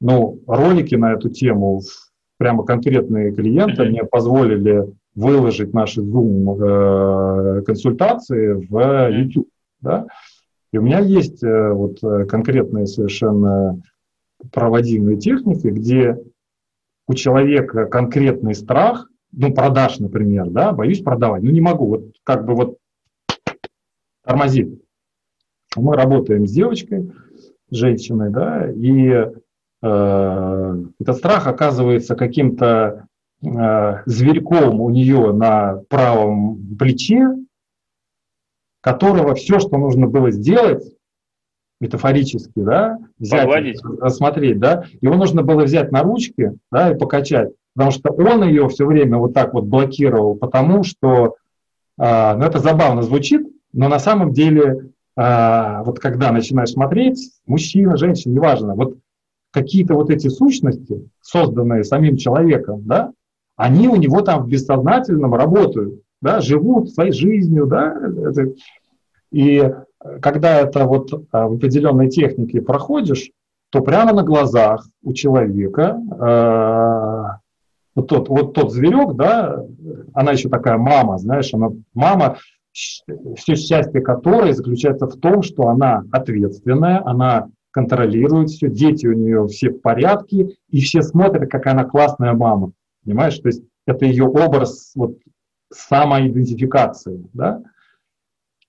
ну, ролики на эту тему, прямо конкретные клиенты mm-hmm. мне позволили выложить наши Zoom э, консультации в YouTube, да. И у меня есть э, вот э, конкретные совершенно проводимые техники, где у человека конкретный страх, ну, продаж, например, да, боюсь продавать, ну, не могу, вот как бы вот тормозит. Мы работаем с девочкой, женщиной, да, и э, этот страх оказывается каким-то э, зверьком у нее на правом плече, которого все, что нужно было сделать, метафорически, да, взять, Погладить. рассмотреть, да, его нужно было взять на ручки, да, и покачать потому что он ее все время вот так вот блокировал, потому что, э, ну это забавно звучит, но на самом деле, э, вот когда начинаешь смотреть, мужчина, женщина, неважно, вот какие-то вот эти сущности, созданные самим человеком, да, они у него там в бессознательном работают, да, живут своей жизнью, да, и когда это вот а, в определенной технике проходишь, то прямо на глазах у человека вот тот, вот тот зверек, да, она еще такая мама, знаешь, она мама, все счастье которой заключается в том, что она ответственная, она контролирует все, дети у нее все в порядке, и все смотрят, какая она классная мама, понимаешь, то есть это ее образ вот, самоидентификации, да,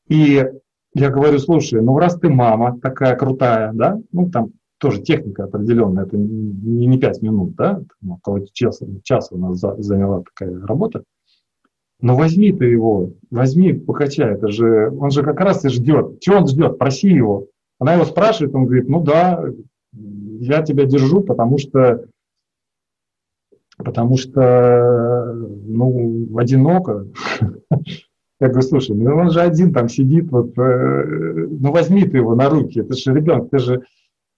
и я говорю, слушай, ну раз ты мама такая крутая, да, ну там тоже техника определенная, это не, не 5 минут, да, около часа, часа у нас за, заняла такая работа. Но возьми ты его, возьми, покачай, это же, он же как раз и ждет. Чего он ждет? Проси его. Она его спрашивает, он говорит, ну да, я тебя держу, потому что, потому что, ну, одиноко. Я говорю, слушай, ну он же один там сидит, вот, э, ну возьми ты его на руки, это же ребенок, ты же,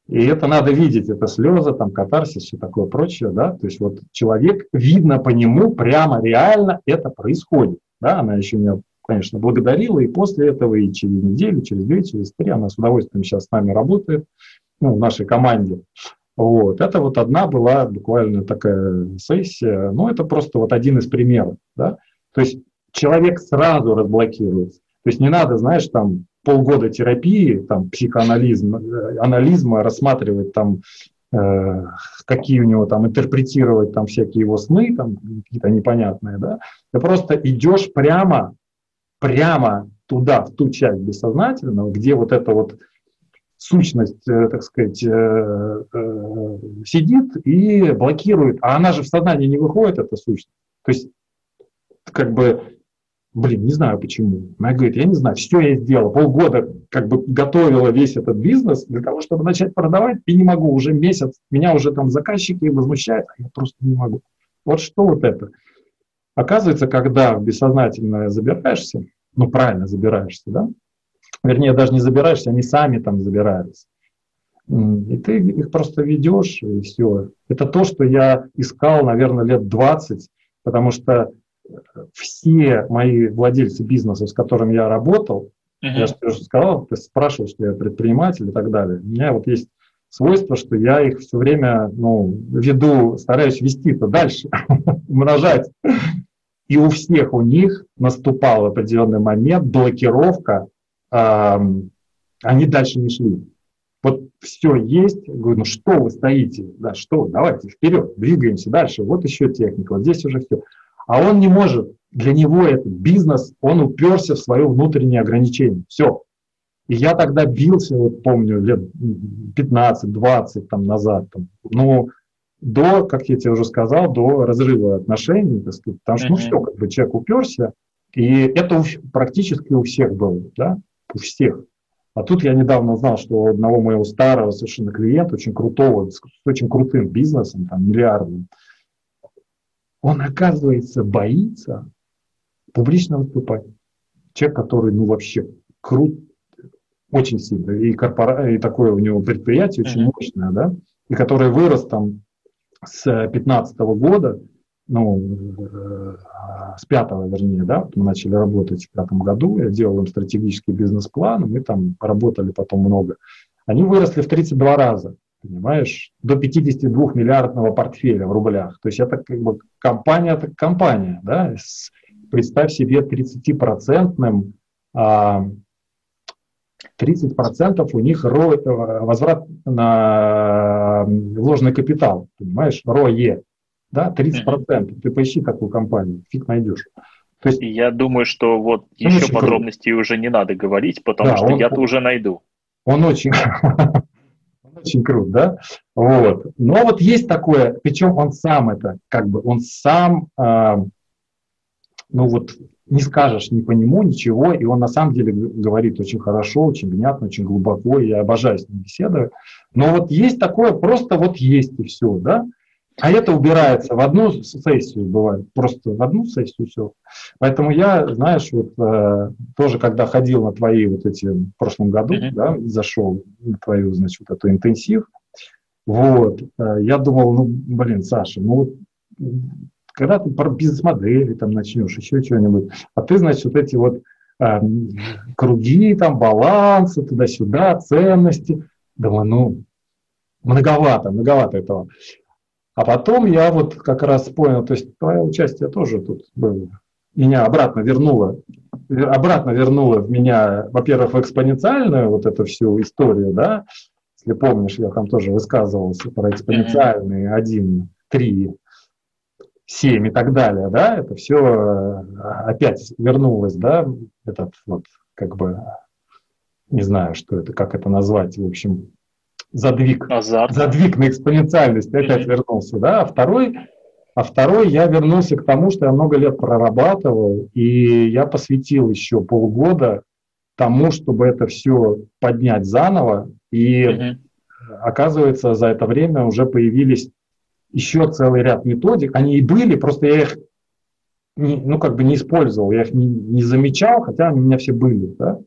и это надо видеть, это слезы, там, катарсис, все такое прочее, да, то есть вот человек, видно по нему, прямо реально это происходит, да, она еще меня, конечно, благодарила, и после этого, и через неделю, через две, через три, она с удовольствием сейчас с нами работает, ну, в нашей команде, вот, это вот одна была буквально такая сессия, ну, это просто вот один из примеров, да, то есть человек сразу разблокируется, то есть не надо, знаешь, там, полгода терапии, там, психоанализм, э, анализма, рассматривать там, э, какие у него там, интерпретировать там всякие его сны, там, какие-то непонятные, да, ты просто идешь прямо, прямо туда, в ту часть бессознательного, где вот эта вот сущность, э, так сказать, э, сидит и блокирует, а она же в сознание не выходит, эта сущность. То есть как бы, блин, не знаю почему. Она говорит, я не знаю, все я сделала, полгода как бы готовила весь этот бизнес для того, чтобы начать продавать, и не могу, уже месяц, меня уже там заказчики возмущают, а я просто не могу. Вот что вот это? Оказывается, когда в бессознательное забираешься, ну правильно забираешься, да, вернее, даже не забираешься, они сами там забираются. И ты их просто ведешь, и все. Это то, что я искал, наверное, лет 20, потому что все мои владельцы бизнеса, с которыми я работал, uh-huh. я же уже сказал, ты спрашивал, что я предприниматель и так далее. У меня вот есть свойство, что я их все время ну, веду, стараюсь вести-то дальше, умножать. И у всех у них наступал определенный момент, блокировка, э, они дальше не шли. Вот все есть, говорю, ну что вы стоите, да, что, давайте вперед, двигаемся дальше, вот еще техника, вот здесь уже все. А он не может, для него этот бизнес, он уперся в свое внутреннее ограничение, все. И я тогда бился, вот помню, лет 15-20 там назад, там, ну, до, как я тебе уже сказал, до разрыва отношений, так сказать, потому что, ну, все, как бы человек уперся, и это у, практически у всех было, да, у всех. А тут я недавно узнал, что у одного моего старого совершенно клиента, очень крутого, с очень крутым бизнесом, там, миллиардным, он, оказывается, боится публично выступать. Человек, который, ну, вообще крут, очень сильно, и, корпора... и такое у него предприятие очень мощное, да, и который вырос там с 2015 года, ну, э, с пятого, вернее, да, мы начали работать в пятом году, я делал им стратегический бизнес-план, мы там работали потом много. Они выросли в 32 раза, понимаешь, до 52 миллиардного портфеля в рублях. То есть это как бы компания, это компания, да, с, представь себе 30-процентным 30% у них ро, э, возврат на вложенный капитал, понимаешь, РОЕ, да, 30%. Ты поищи такую компанию, фиг найдешь. То есть, я думаю, что вот еще подробностей крут. уже не надо говорить, потому да, что я-то уже найду. Он очень, очень крут, да? Вот. Но вот есть такое, причем он сам это, как бы, он сам, э, ну вот, не скажешь ни по нему ничего, и он на самом деле говорит очень хорошо, очень внятно, очень глубоко, и я обожаю с ним беседовать. Но вот есть такое, просто вот есть и все, да? А это убирается в одну сессию, бывает, просто в одну сессию все. Поэтому я, знаешь, вот э, тоже, когда ходил на твои вот эти в прошлом году, mm-hmm. да, зашел на твою, значит, вот эту интенсив, вот, э, я думал, ну, блин, Саша, ну когда ты про бизнес-модели там начнешь, еще что-нибудь, а ты, значит, вот эти вот э, круги, там, балансы, туда-сюда, ценности. Думаю, ну, многовато, многовато этого. А потом я вот как раз понял, то есть твое участие тоже тут было. Меня обратно вернуло, обратно вернуло в меня, во-первых, в экспоненциальную вот эту всю историю, да, если помнишь, я там тоже высказывался про экспоненциальные 1, 3, 7 и так далее, да, это все э, опять вернулось, да, этот вот, как бы, не знаю, что это, как это назвать, в общем, задвиг, Азарт. задвиг на экспоненциальность опять mm-hmm. вернулся, да, а второй, а второй я вернулся к тому, что я много лет прорабатывал, и я посвятил еще полгода тому, чтобы это все поднять заново, и mm-hmm. оказывается, за это время уже появились еще целый ряд методик. Они и были, просто я их не, ну, как бы не использовал, я их не, не замечал, хотя они у меня все были. Да?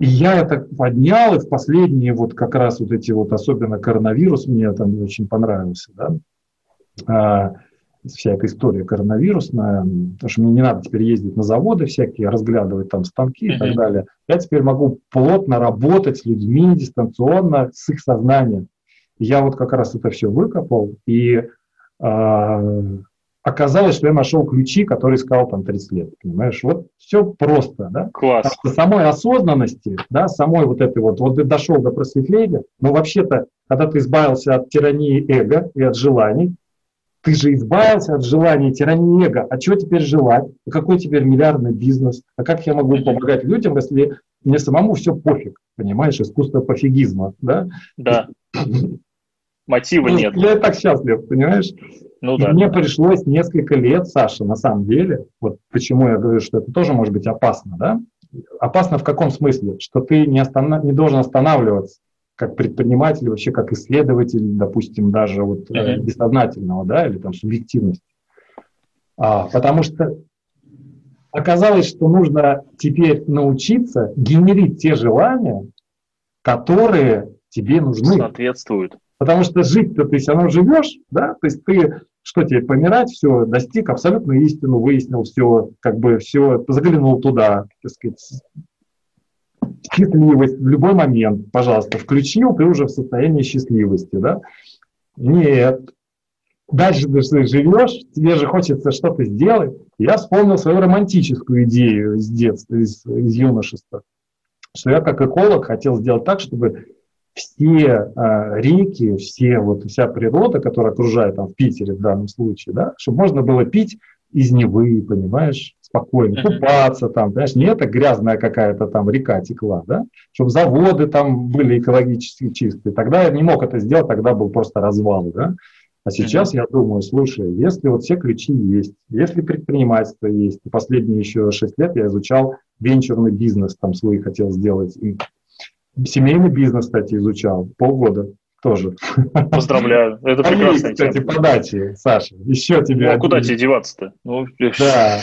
И я это поднял, и в последние вот как раз вот эти вот, особенно коронавирус мне там очень понравился, да, а, вся эта история коронавирусная, потому что мне не надо теперь ездить на заводы всякие, разглядывать там станки mm-hmm. и так далее. Я теперь могу плотно работать с людьми дистанционно, с их сознанием. Я вот как раз это все выкопал, и э, оказалось, что я нашел ключи, которые искал там 30 лет, понимаешь? Вот все просто, да? Класс. самой осознанности, да, самой вот этой вот, вот ты дошел до просветления, но вообще-то, когда ты избавился от тирании эго и от желаний, ты же избавился от желания тирании эго. А чего теперь желать? А какой теперь миллиардный бизнес? А как я могу помогать людям, если мне самому все пофиг? Понимаешь, искусство пофигизма, да? Да. Мотива ну, нет. Я так счастлив, понимаешь? Ну, и да. мне пришлось несколько лет, Саша, на самом деле, вот почему я говорю, что это тоже может быть опасно, да? Опасно в каком смысле? Что ты не, останов... не должен останавливаться как предприниматель, вообще как исследователь, допустим, даже вот uh-huh. бессознательного, да, или там субъективности. А, потому что оказалось, что нужно теперь научиться генерить те желания, которые тебе нужны. Соответствуют. Потому что жить-то ты все равно живешь, да, то есть ты что тебе помирать, все, достиг абсолютно истину, выяснил все, как бы все, заглянул туда, так сказать, счастливость в любой момент, пожалуйста, включил, ты уже в состоянии счастливости, да? Нет. Дальше ты живешь, тебе же хочется что-то сделать. Я вспомнил свою романтическую идею из детства, из, из юношества, что я как эколог хотел сделать так, чтобы все э, реки, все, вот, вся природа, которая окружает там, в Питере в данном случае, да, чтобы можно было пить из Невы, понимаешь, спокойно, купаться там, понимаешь, не это грязная какая-то там река текла, да, чтобы заводы там были экологически чистые. Тогда я не мог это сделать, тогда был просто развал, да. А сейчас я думаю, слушай, если вот все ключи есть, если предпринимательство есть, последние еще шесть лет я изучал венчурный бизнес, там свой хотел сделать, Семейный бизнес, кстати, изучал полгода тоже. Поздравляю, это прекрасно. Кстати, подачи, Саша, еще тебе... Ну, а куда тебе деваться-то? Ну, да,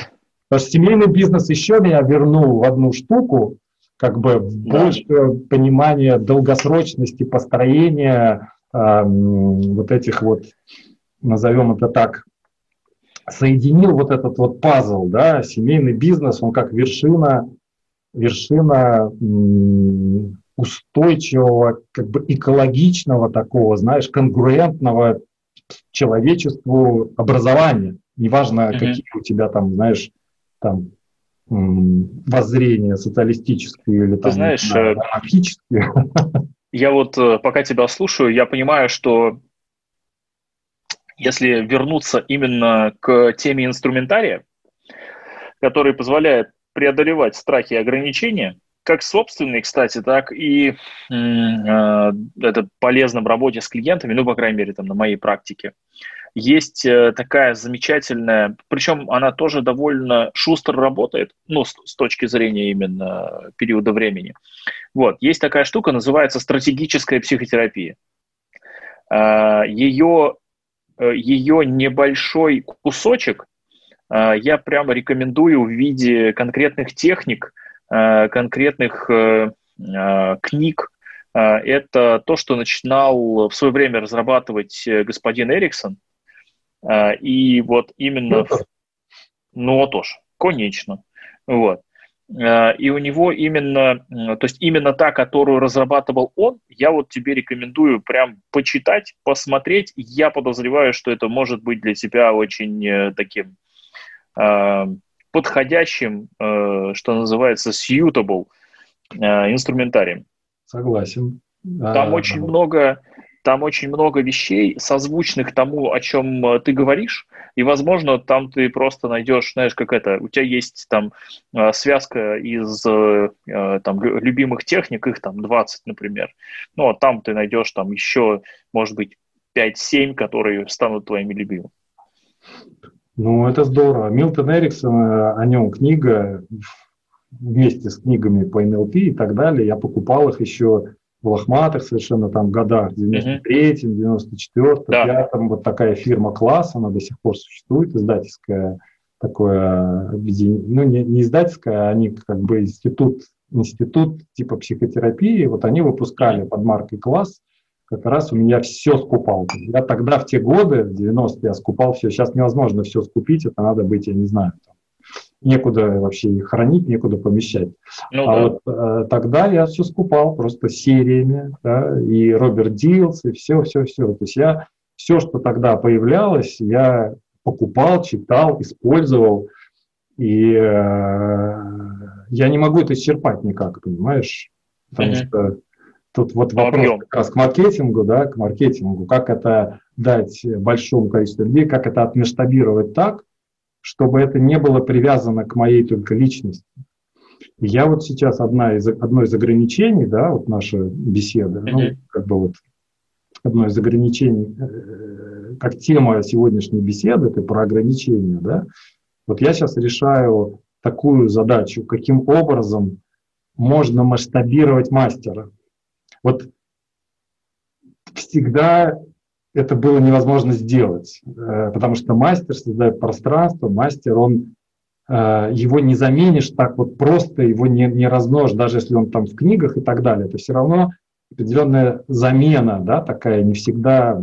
потому что семейный бизнес еще меня вернул в одну штуку, как бы да. больше понимания долгосрочности построения э, вот этих вот, назовем это так, соединил вот этот вот пазл, да, семейный бизнес, он как вершина, вершина устойчивого, как бы экологичного такого, знаешь, конкурентного человечеству образования. Неважно, mm-hmm. какие у тебя там, знаешь, там воззрения социалистические или там, знаешь, да, анархические. Я вот э, пока тебя слушаю, я понимаю, что если вернуться именно к теме инструментария, который позволяет преодолевать страхи и ограничения, как собственный, кстати, так и э, это полезно в работе с клиентами, ну, по крайней мере, там, на моей практике. Есть э, такая замечательная, причем она тоже довольно шустро работает, ну, с, с точки зрения именно периода времени. Вот, есть такая штука, называется стратегическая психотерапия. Э, ее, э, ее небольшой кусочек э, я прямо рекомендую в виде конкретных техник – конкретных э, э, книг. Это то, что начинал в свое время разрабатывать господин Эриксон. И вот именно... Ну, вот уж, конечно. Вот. И у него именно, то есть именно та, которую разрабатывал он, я вот тебе рекомендую прям почитать, посмотреть. Я подозреваю, что это может быть для тебя очень таким подходящим, э, что называется, suitable э, инструментарием. Согласен. Там а, очень много, там очень много вещей, созвучных тому, о чем э, ты говоришь, и, возможно, там ты просто найдешь, знаешь, как это, у тебя есть там связка из там, любимых техник, их там 20, например. Ну, а там ты найдешь там еще, может быть, 5-7, которые станут твоими любимыми. Ну, это здорово. Милтон Эриксон, э, о нем книга вместе с книгами по НЛП и так далее. Я покупал их еще в лохматых совершенно там годах, в 93-м, 94-м, да. 5 Вот такая фирма «Класс», она до сих пор существует, издательская такое объединение, ну, не, не издательская, а они как бы институт, институт типа психотерапии, вот они выпускали под маркой «Класс» как раз у меня все скупал. Я тогда в те годы, в 90-е, я скупал все. Сейчас невозможно все скупить, это надо быть, я не знаю, там, некуда вообще их хранить, некуда помещать. Ну, а да. вот э, тогда я все скупал просто сериями, да, и Роберт Дилс, и все, все, все. То есть я все, что тогда появлялось, я покупал, читал, использовал, и э, я не могу это исчерпать никак, понимаешь? Потому mm-hmm. что Тут вот вопрос Объем. как раз к маркетингу, да, к маркетингу, как это дать большому количеству людей, как это отмасштабировать так, чтобы это не было привязано к моей только личности. Я вот сейчас одна из, одно из ограничений, да, вот наша беседа, ну, как бы вот одно из ограничений, э, как тема сегодняшней беседы, это про ограничения, да, вот я сейчас решаю такую задачу, каким образом можно масштабировать мастера. Вот всегда это было невозможно сделать, э, потому что мастер создает пространство, мастер, он э, его не заменишь так вот просто, его не, не размножишь, даже если он там в книгах и так далее. Это все равно определенная замена, да, такая не всегда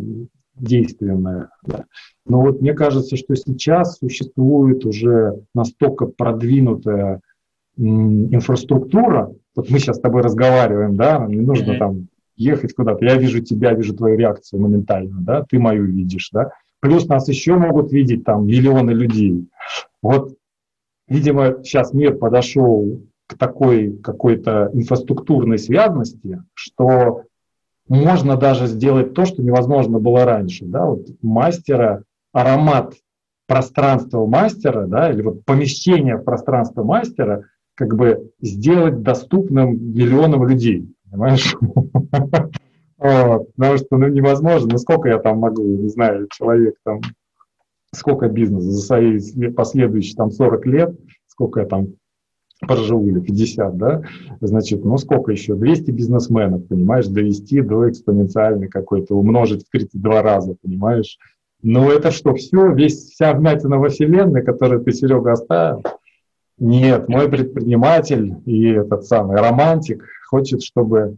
действенная. Да. Но вот мне кажется, что сейчас существует уже настолько продвинутая инфраструктура, вот мы сейчас с тобой разговариваем, да, не нужно mm-hmm. там ехать куда-то, я вижу тебя, вижу твою реакцию моментально, да, ты мою видишь, да, плюс нас еще могут видеть там миллионы людей. Вот, видимо, сейчас мир подошел к такой какой-то инфраструктурной связности, что можно даже сделать то, что невозможно было раньше, да, вот мастера, аромат пространства мастера, да, или вот помещение в пространство мастера, как бы сделать доступным миллионам людей понимаешь? Потому что ну, невозможно, ну сколько я там могу, не знаю, человек там, сколько бизнеса за свои последующие там 40 лет, сколько я там проживу или 50, да, значит, ну сколько еще, 200 бизнесменов, понимаешь, довести до экспоненциальной какой-то, умножить в 32 раза, понимаешь? Ну это что, все, весь, вся вмятина во вселенной, которую ты, Серега, оставил? Нет, мой предприниматель и этот самый романтик хочет, чтобы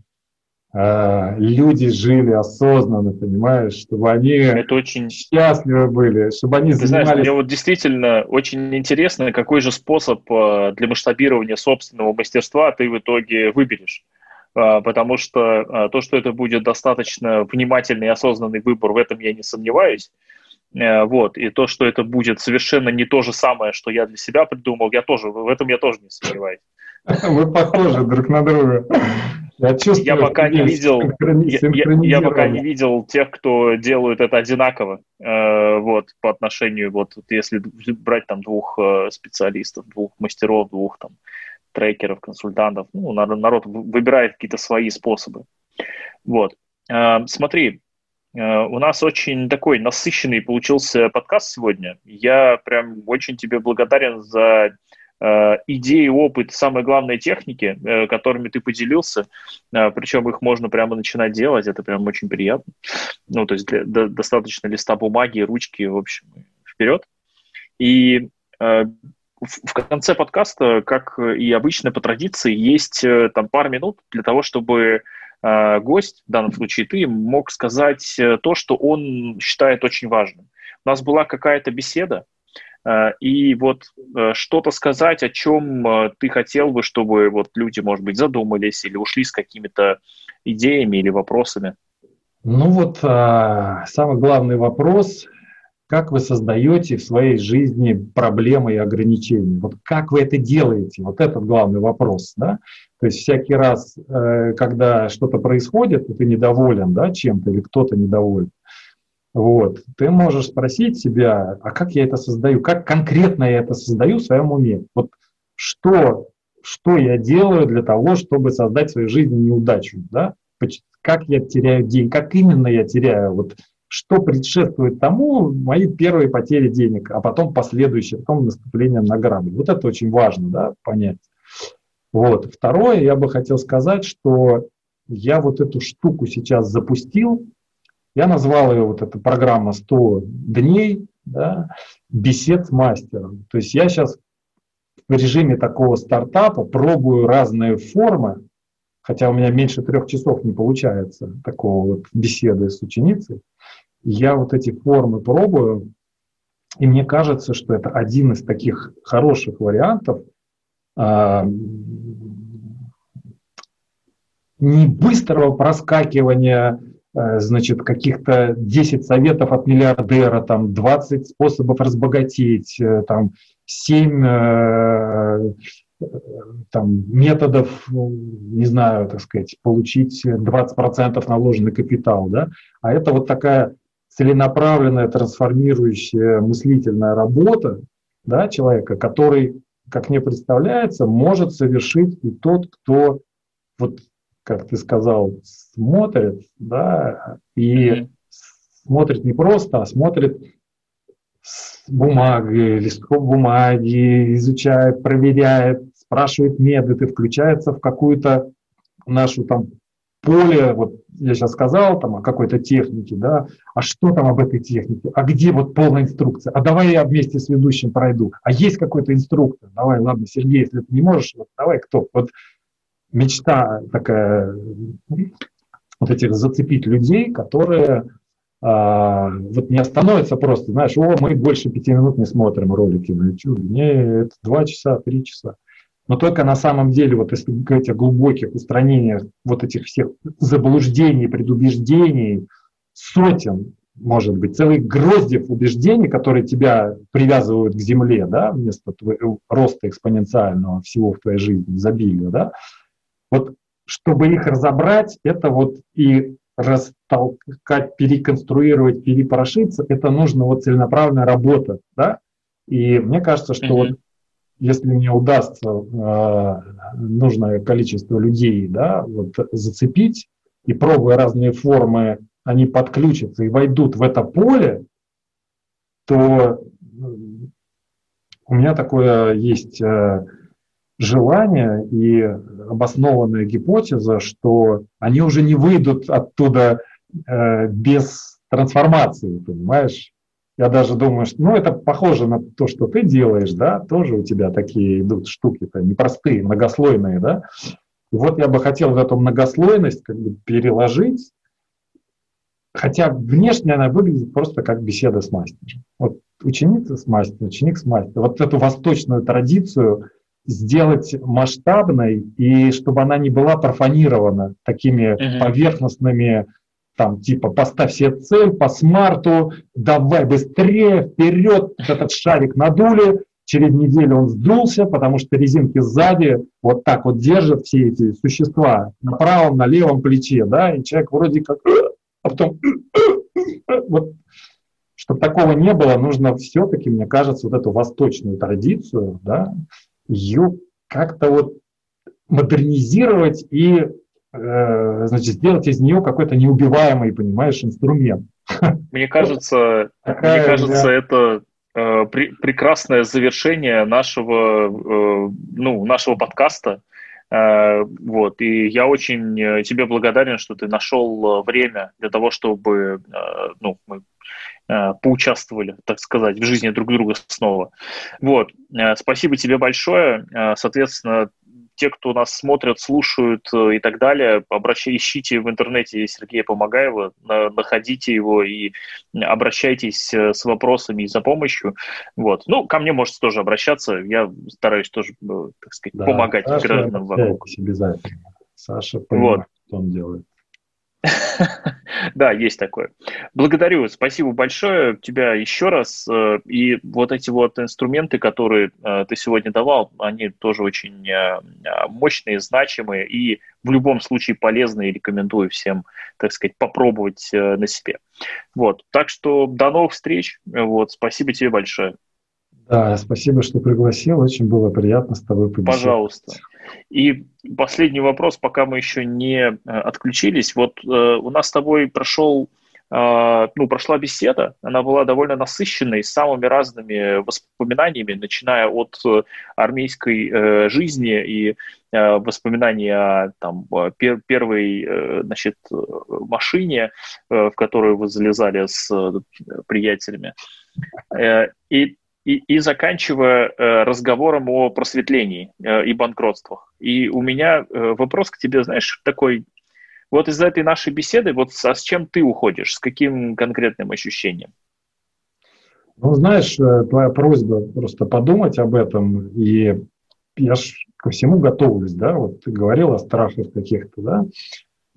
э, люди жили осознанно, понимаешь, чтобы они Это очень... счастливы были, чтобы они Ты занимались... знаешь, мне вот действительно очень интересно, какой же способ э, для масштабирования собственного мастерства ты в итоге выберешь. Э, потому что э, то, что это будет достаточно внимательный и осознанный выбор, в этом я не сомневаюсь. Вот. И то, что это будет совершенно не то же самое, что я для себя придумал, я тоже, в этом я тоже не сомневаюсь. Мы похожи друг на друга. Я чувствую, я пока не видел, я, я, пока не видел тех, кто делают это одинаково, э, вот по отношению, вот если брать там двух э, специалистов, двух мастеров, двух там трекеров, консультантов, ну народ выбирает какие-то свои способы, вот. Э, смотри, э, у нас очень такой насыщенный получился подкаст сегодня. Я прям очень тебе благодарен за Э, идеи, опыт, самое главное техники, э, которыми ты поделился, э, причем их можно прямо начинать делать, это прям очень приятно. Ну, то есть для, до, достаточно листа бумаги, ручки, в общем, вперед. И в конце подкаста, как и обычно по традиции, есть там пару минут для того, чтобы гость, в данном случае ты, мог сказать то, что он считает очень важным. У нас была какая-то беседа, Э, и вот э, что-то сказать, о чем э, ты хотел бы, чтобы вот люди, может быть, задумались или ушли с какими-то идеями или вопросами? Ну вот самый главный вопрос, как вы создаете в своей жизни проблемы и ограничения? Вот как вы это делаете? Вот этот главный вопрос, да? То есть всякий раз, когда что-то происходит, и ты недоволен, да, чем-то или кто-то недоволен, вот. Ты можешь спросить себя, а как я это создаю, как конкретно я это создаю в своем уме. Вот что, что я делаю для того, чтобы создать в своей жизни неудачу, да? Как я теряю деньги, как именно я теряю, вот что предшествует тому мои первые потери денег, а потом последующие, потом наступление на грабли. Вот это очень важно, да, понять. Вот. Второе, я бы хотел сказать, что я вот эту штуку сейчас запустил, я назвал ее вот эта программа 100 дней да, бесед с мастером. То есть я сейчас в режиме такого стартапа пробую разные формы, хотя у меня меньше трех часов не получается такого вот беседы с ученицей. Я вот эти формы пробую, и мне кажется, что это один из таких хороших вариантов а, не быстрого проскакивания Э, значит, каких-то 10 советов от миллиардера, там 20 способов разбогатеть, э, там 7 э, там, методов, не знаю, так сказать, получить 20% наложенный капитал, да, а это вот такая целенаправленная, трансформирующая мыслительная работа да, человека, который, как мне представляется, может совершить и тот, кто вот как ты сказал, смотрит, да, и смотрит не просто, а смотрит с бумагой, листком бумаги, изучает, проверяет, спрашивает методы, включается в какую-то нашу там поле, вот я сейчас сказал там о какой-то технике, да, а что там об этой технике, а где вот полная инструкция, а давай я вместе с ведущим пройду, а есть какой-то инструктор, давай, ладно, Сергей, если ты не можешь, вот давай кто, вот мечта такая, вот этих зацепить людей, которые а, вот не остановятся просто, знаешь, о, мы больше пяти минут не смотрим ролики на YouTube, не, это два часа, три часа. Но только на самом деле, вот если говорить о глубоких устранениях вот этих всех заблуждений, предубеждений, сотен, может быть, целых гроздев убеждений, которые тебя привязывают к земле, да, вместо твоего роста экспоненциального всего в твоей жизни, изобилия, да, вот чтобы их разобрать, это вот и растолкать, переконструировать, перепорошиться, это нужно вот целенаправленная работа, да, и мне кажется, что mm-hmm. вот если мне удастся э, нужное количество людей да, вот, зацепить и пробуя разные формы, они подключатся и войдут в это поле, то у меня такое есть э, желание и обоснованная гипотеза, что они уже не выйдут оттуда э, без трансформации, понимаешь? Я даже думаю, что ну, это похоже на то, что ты делаешь, да, тоже у тебя такие идут штуки-то непростые, многослойные, да. И вот я бы хотел эту многослойность как бы переложить, хотя внешне она выглядит просто как беседа с мастером. Вот ученица с мастером, ученик с мастером. Вот эту восточную традицию сделать масштабной и чтобы она не была профанирована такими uh-huh. поверхностными там типа поставь себе цель по смарту, давай быстрее, вперед, этот шарик надули, через неделю он сдулся, потому что резинки сзади вот так вот держат все эти существа на правом, на левом плече, да, и человек вроде как, а потом, вот, чтобы такого не было, нужно все-таки, мне кажется, вот эту восточную традицию, да, ее как-то вот модернизировать и Э, значит, сделать из нее какой-то неубиваемый, понимаешь, инструмент. Мне кажется, Такая, мне кажется, да. это э, при, прекрасное завершение нашего, э, ну, нашего подкаста. Э, вот, и я очень э, тебе благодарен, что ты нашел э, время для того, чтобы, э, ну, мы поучаствовали, так сказать, в жизни друг друга снова. Вот, спасибо тебе большое. Соответственно, те, кто нас смотрят, слушают э, и так далее, обращайтесь, ищите в интернете Сергея Помогаева, находите его и обращайтесь э, с вопросами и за помощью. Вот. Ну, ко мне можете тоже обращаться, я стараюсь тоже, э, так сказать, да, помогать Саша гражданам вокруг. Обязательно. Саша понимает, вот. что он делает. Да, есть такое. Благодарю, спасибо большое тебя еще раз. Э, и вот эти вот инструменты, которые э, ты сегодня давал, они тоже очень э, мощные, значимые и в любом случае полезные. Рекомендую всем, так сказать, попробовать на себе. Вот, так что до новых встреч. Вот, спасибо тебе большое. Да, спасибо, что пригласил. Очень было приятно с тобой побеседовать. Пожалуйста. И последний вопрос, пока мы еще не э, отключились. Вот э, у нас с тобой прошел, э, ну, прошла беседа, она была довольно насыщенной, самыми разными воспоминаниями, начиная от э, армейской э, жизни и э, воспоминаний о там, пер, первой значит, машине, в которую вы залезали с приятелями. И и, и заканчивая э, разговором о просветлении э, и банкротствах. И у меня э, вопрос к тебе, знаешь, такой, вот из этой нашей беседы, вот а с чем ты уходишь, с каким конкретным ощущением? Ну, знаешь, э, твоя просьба просто подумать об этом, и я ж ко всему готовлюсь, да, вот ты говорил о страхах каких-то, да,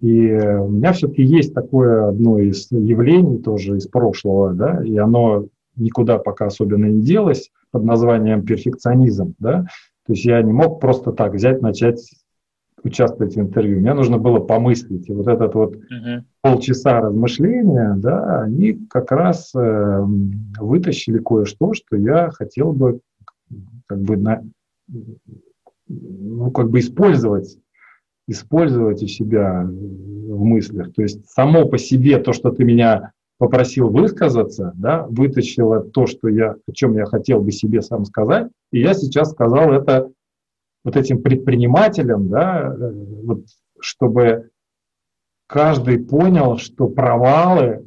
и у меня все-таки есть такое одно из явлений тоже из прошлого, да, и оно никуда пока особенно не делось под названием перфекционизм, да, то есть я не мог просто так взять, начать участвовать в интервью. Мне нужно было помыслить. И вот этот вот uh-huh. полчаса размышления, да, они как раз э, вытащили кое-что, что я хотел бы как бы на, ну, как бы использовать, использовать у себя в мыслях. То есть само по себе то, что ты меня попросил высказаться, да, вытащила то, что я, о чем я хотел бы себе сам сказать, и я сейчас сказал это вот этим предпринимателям, да, э, вот, чтобы каждый понял, что провалы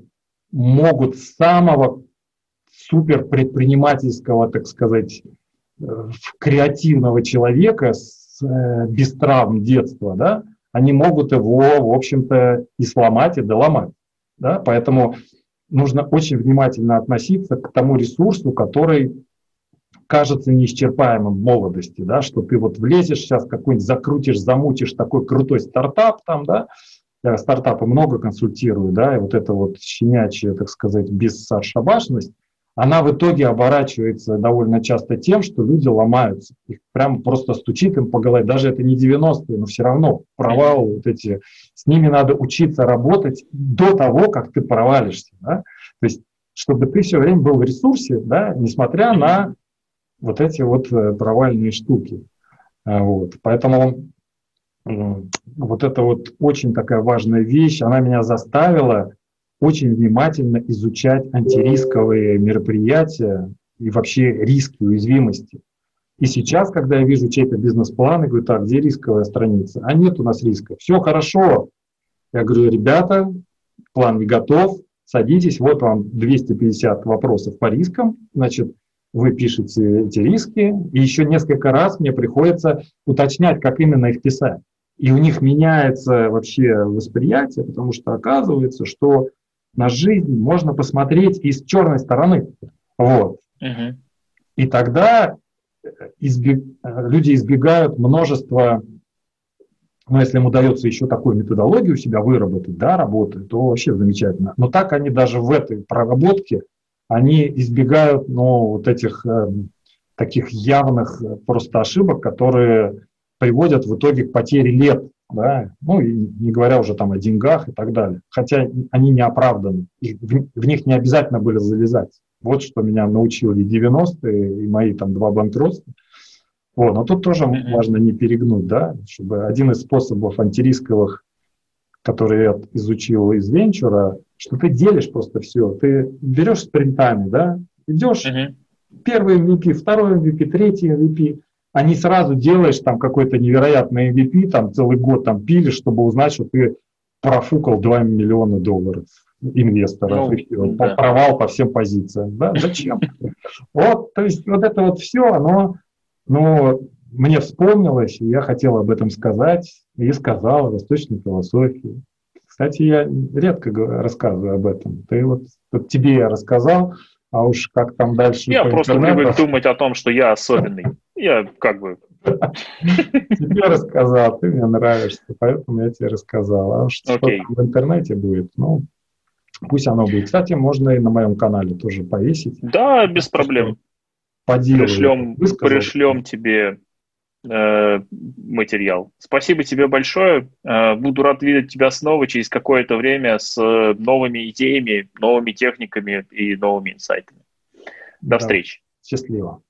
могут с самого супер предпринимательского, так сказать, э, креативного человека с, э, без травм детства, да, они могут его, в общем-то, и сломать, и доломать. Да? Поэтому нужно очень внимательно относиться к тому ресурсу, который кажется неисчерпаемым в молодости, да, что ты вот влезешь сейчас какой-нибудь, закрутишь, замутишь такой крутой стартап там, да, я стартапы много консультирую, да, и вот это вот щенячья, так сказать, бесшабашность, она в итоге оборачивается довольно часто тем, что люди ломаются. Их прямо просто стучит им по голове. Даже это не 90-е, но все равно провал вот эти. С ними надо учиться работать до того, как ты провалишься. Да? То есть, чтобы ты все время был в ресурсе, да, несмотря на вот эти вот э, провальные штуки. А, вот. Поэтому вот это вот очень такая важная вещь, она меня заставила очень внимательно изучать антирисковые мероприятия и вообще риски, уязвимости. И сейчас, когда я вижу чей-то бизнес-план, я говорю, так, где рисковая страница? А нет у нас риска. Все хорошо. Я говорю, ребята, план не готов, садитесь, вот вам 250 вопросов по рискам, значит, вы пишете эти риски, и еще несколько раз мне приходится уточнять, как именно их писать. И у них меняется вообще восприятие, потому что оказывается, что на жизнь можно посмотреть и с черной стороны. Вот. Угу. И тогда э, избег... Э, люди избегают множества, ну, если им удается еще такую методологию у себя выработать, да, работы, то вообще замечательно. Но так они даже в этой проработке, они избегают, ну, вот этих э, таких явных э, просто ошибок, которые приводят в итоге к потере лет да, ну и не говоря уже там о деньгах и так далее. Хотя они не оправданы, их, в, в них не обязательно были залезать. Вот что меня научили 90-е и мои там два банкротства. Вот, но тут тоже mm-hmm. важно не перегнуть, да, чтобы один из способов антирисковых, который я изучил из венчура, что ты делишь просто все. Ты берешь спринтами, да, идешь, mm-hmm. первый MVP, второй MVP, третий MVP, а не сразу делаешь там какой-то невероятный MVP, там целый год там пилишь, чтобы узнать, что ты профукал 2 миллиона долларов инвесторов, ну, да. провал по всем позициям. Да? Зачем? Вот, то есть вот это вот все, оно, ну, мне вспомнилось, и я хотел об этом сказать, и сказал о восточной философии. Кстати, я редко рассказываю об этом. Ты вот, вот тебе я рассказал, а уж как там дальше... Я просто интернету... привык думать о том, что я особенный. Я как бы... Тебе рассказал, ты мне нравишься, поэтому я тебе рассказал. А что там в интернете будет, ну, пусть оно будет. Кстати, можно и на моем канале тоже повесить. Да, без проблем. Пришлем, пришлем тебе материал. Спасибо тебе большое. Э, буду рад видеть тебя снова через какое-то время с новыми идеями, новыми техниками и новыми инсайтами. До да. встречи. Счастливо.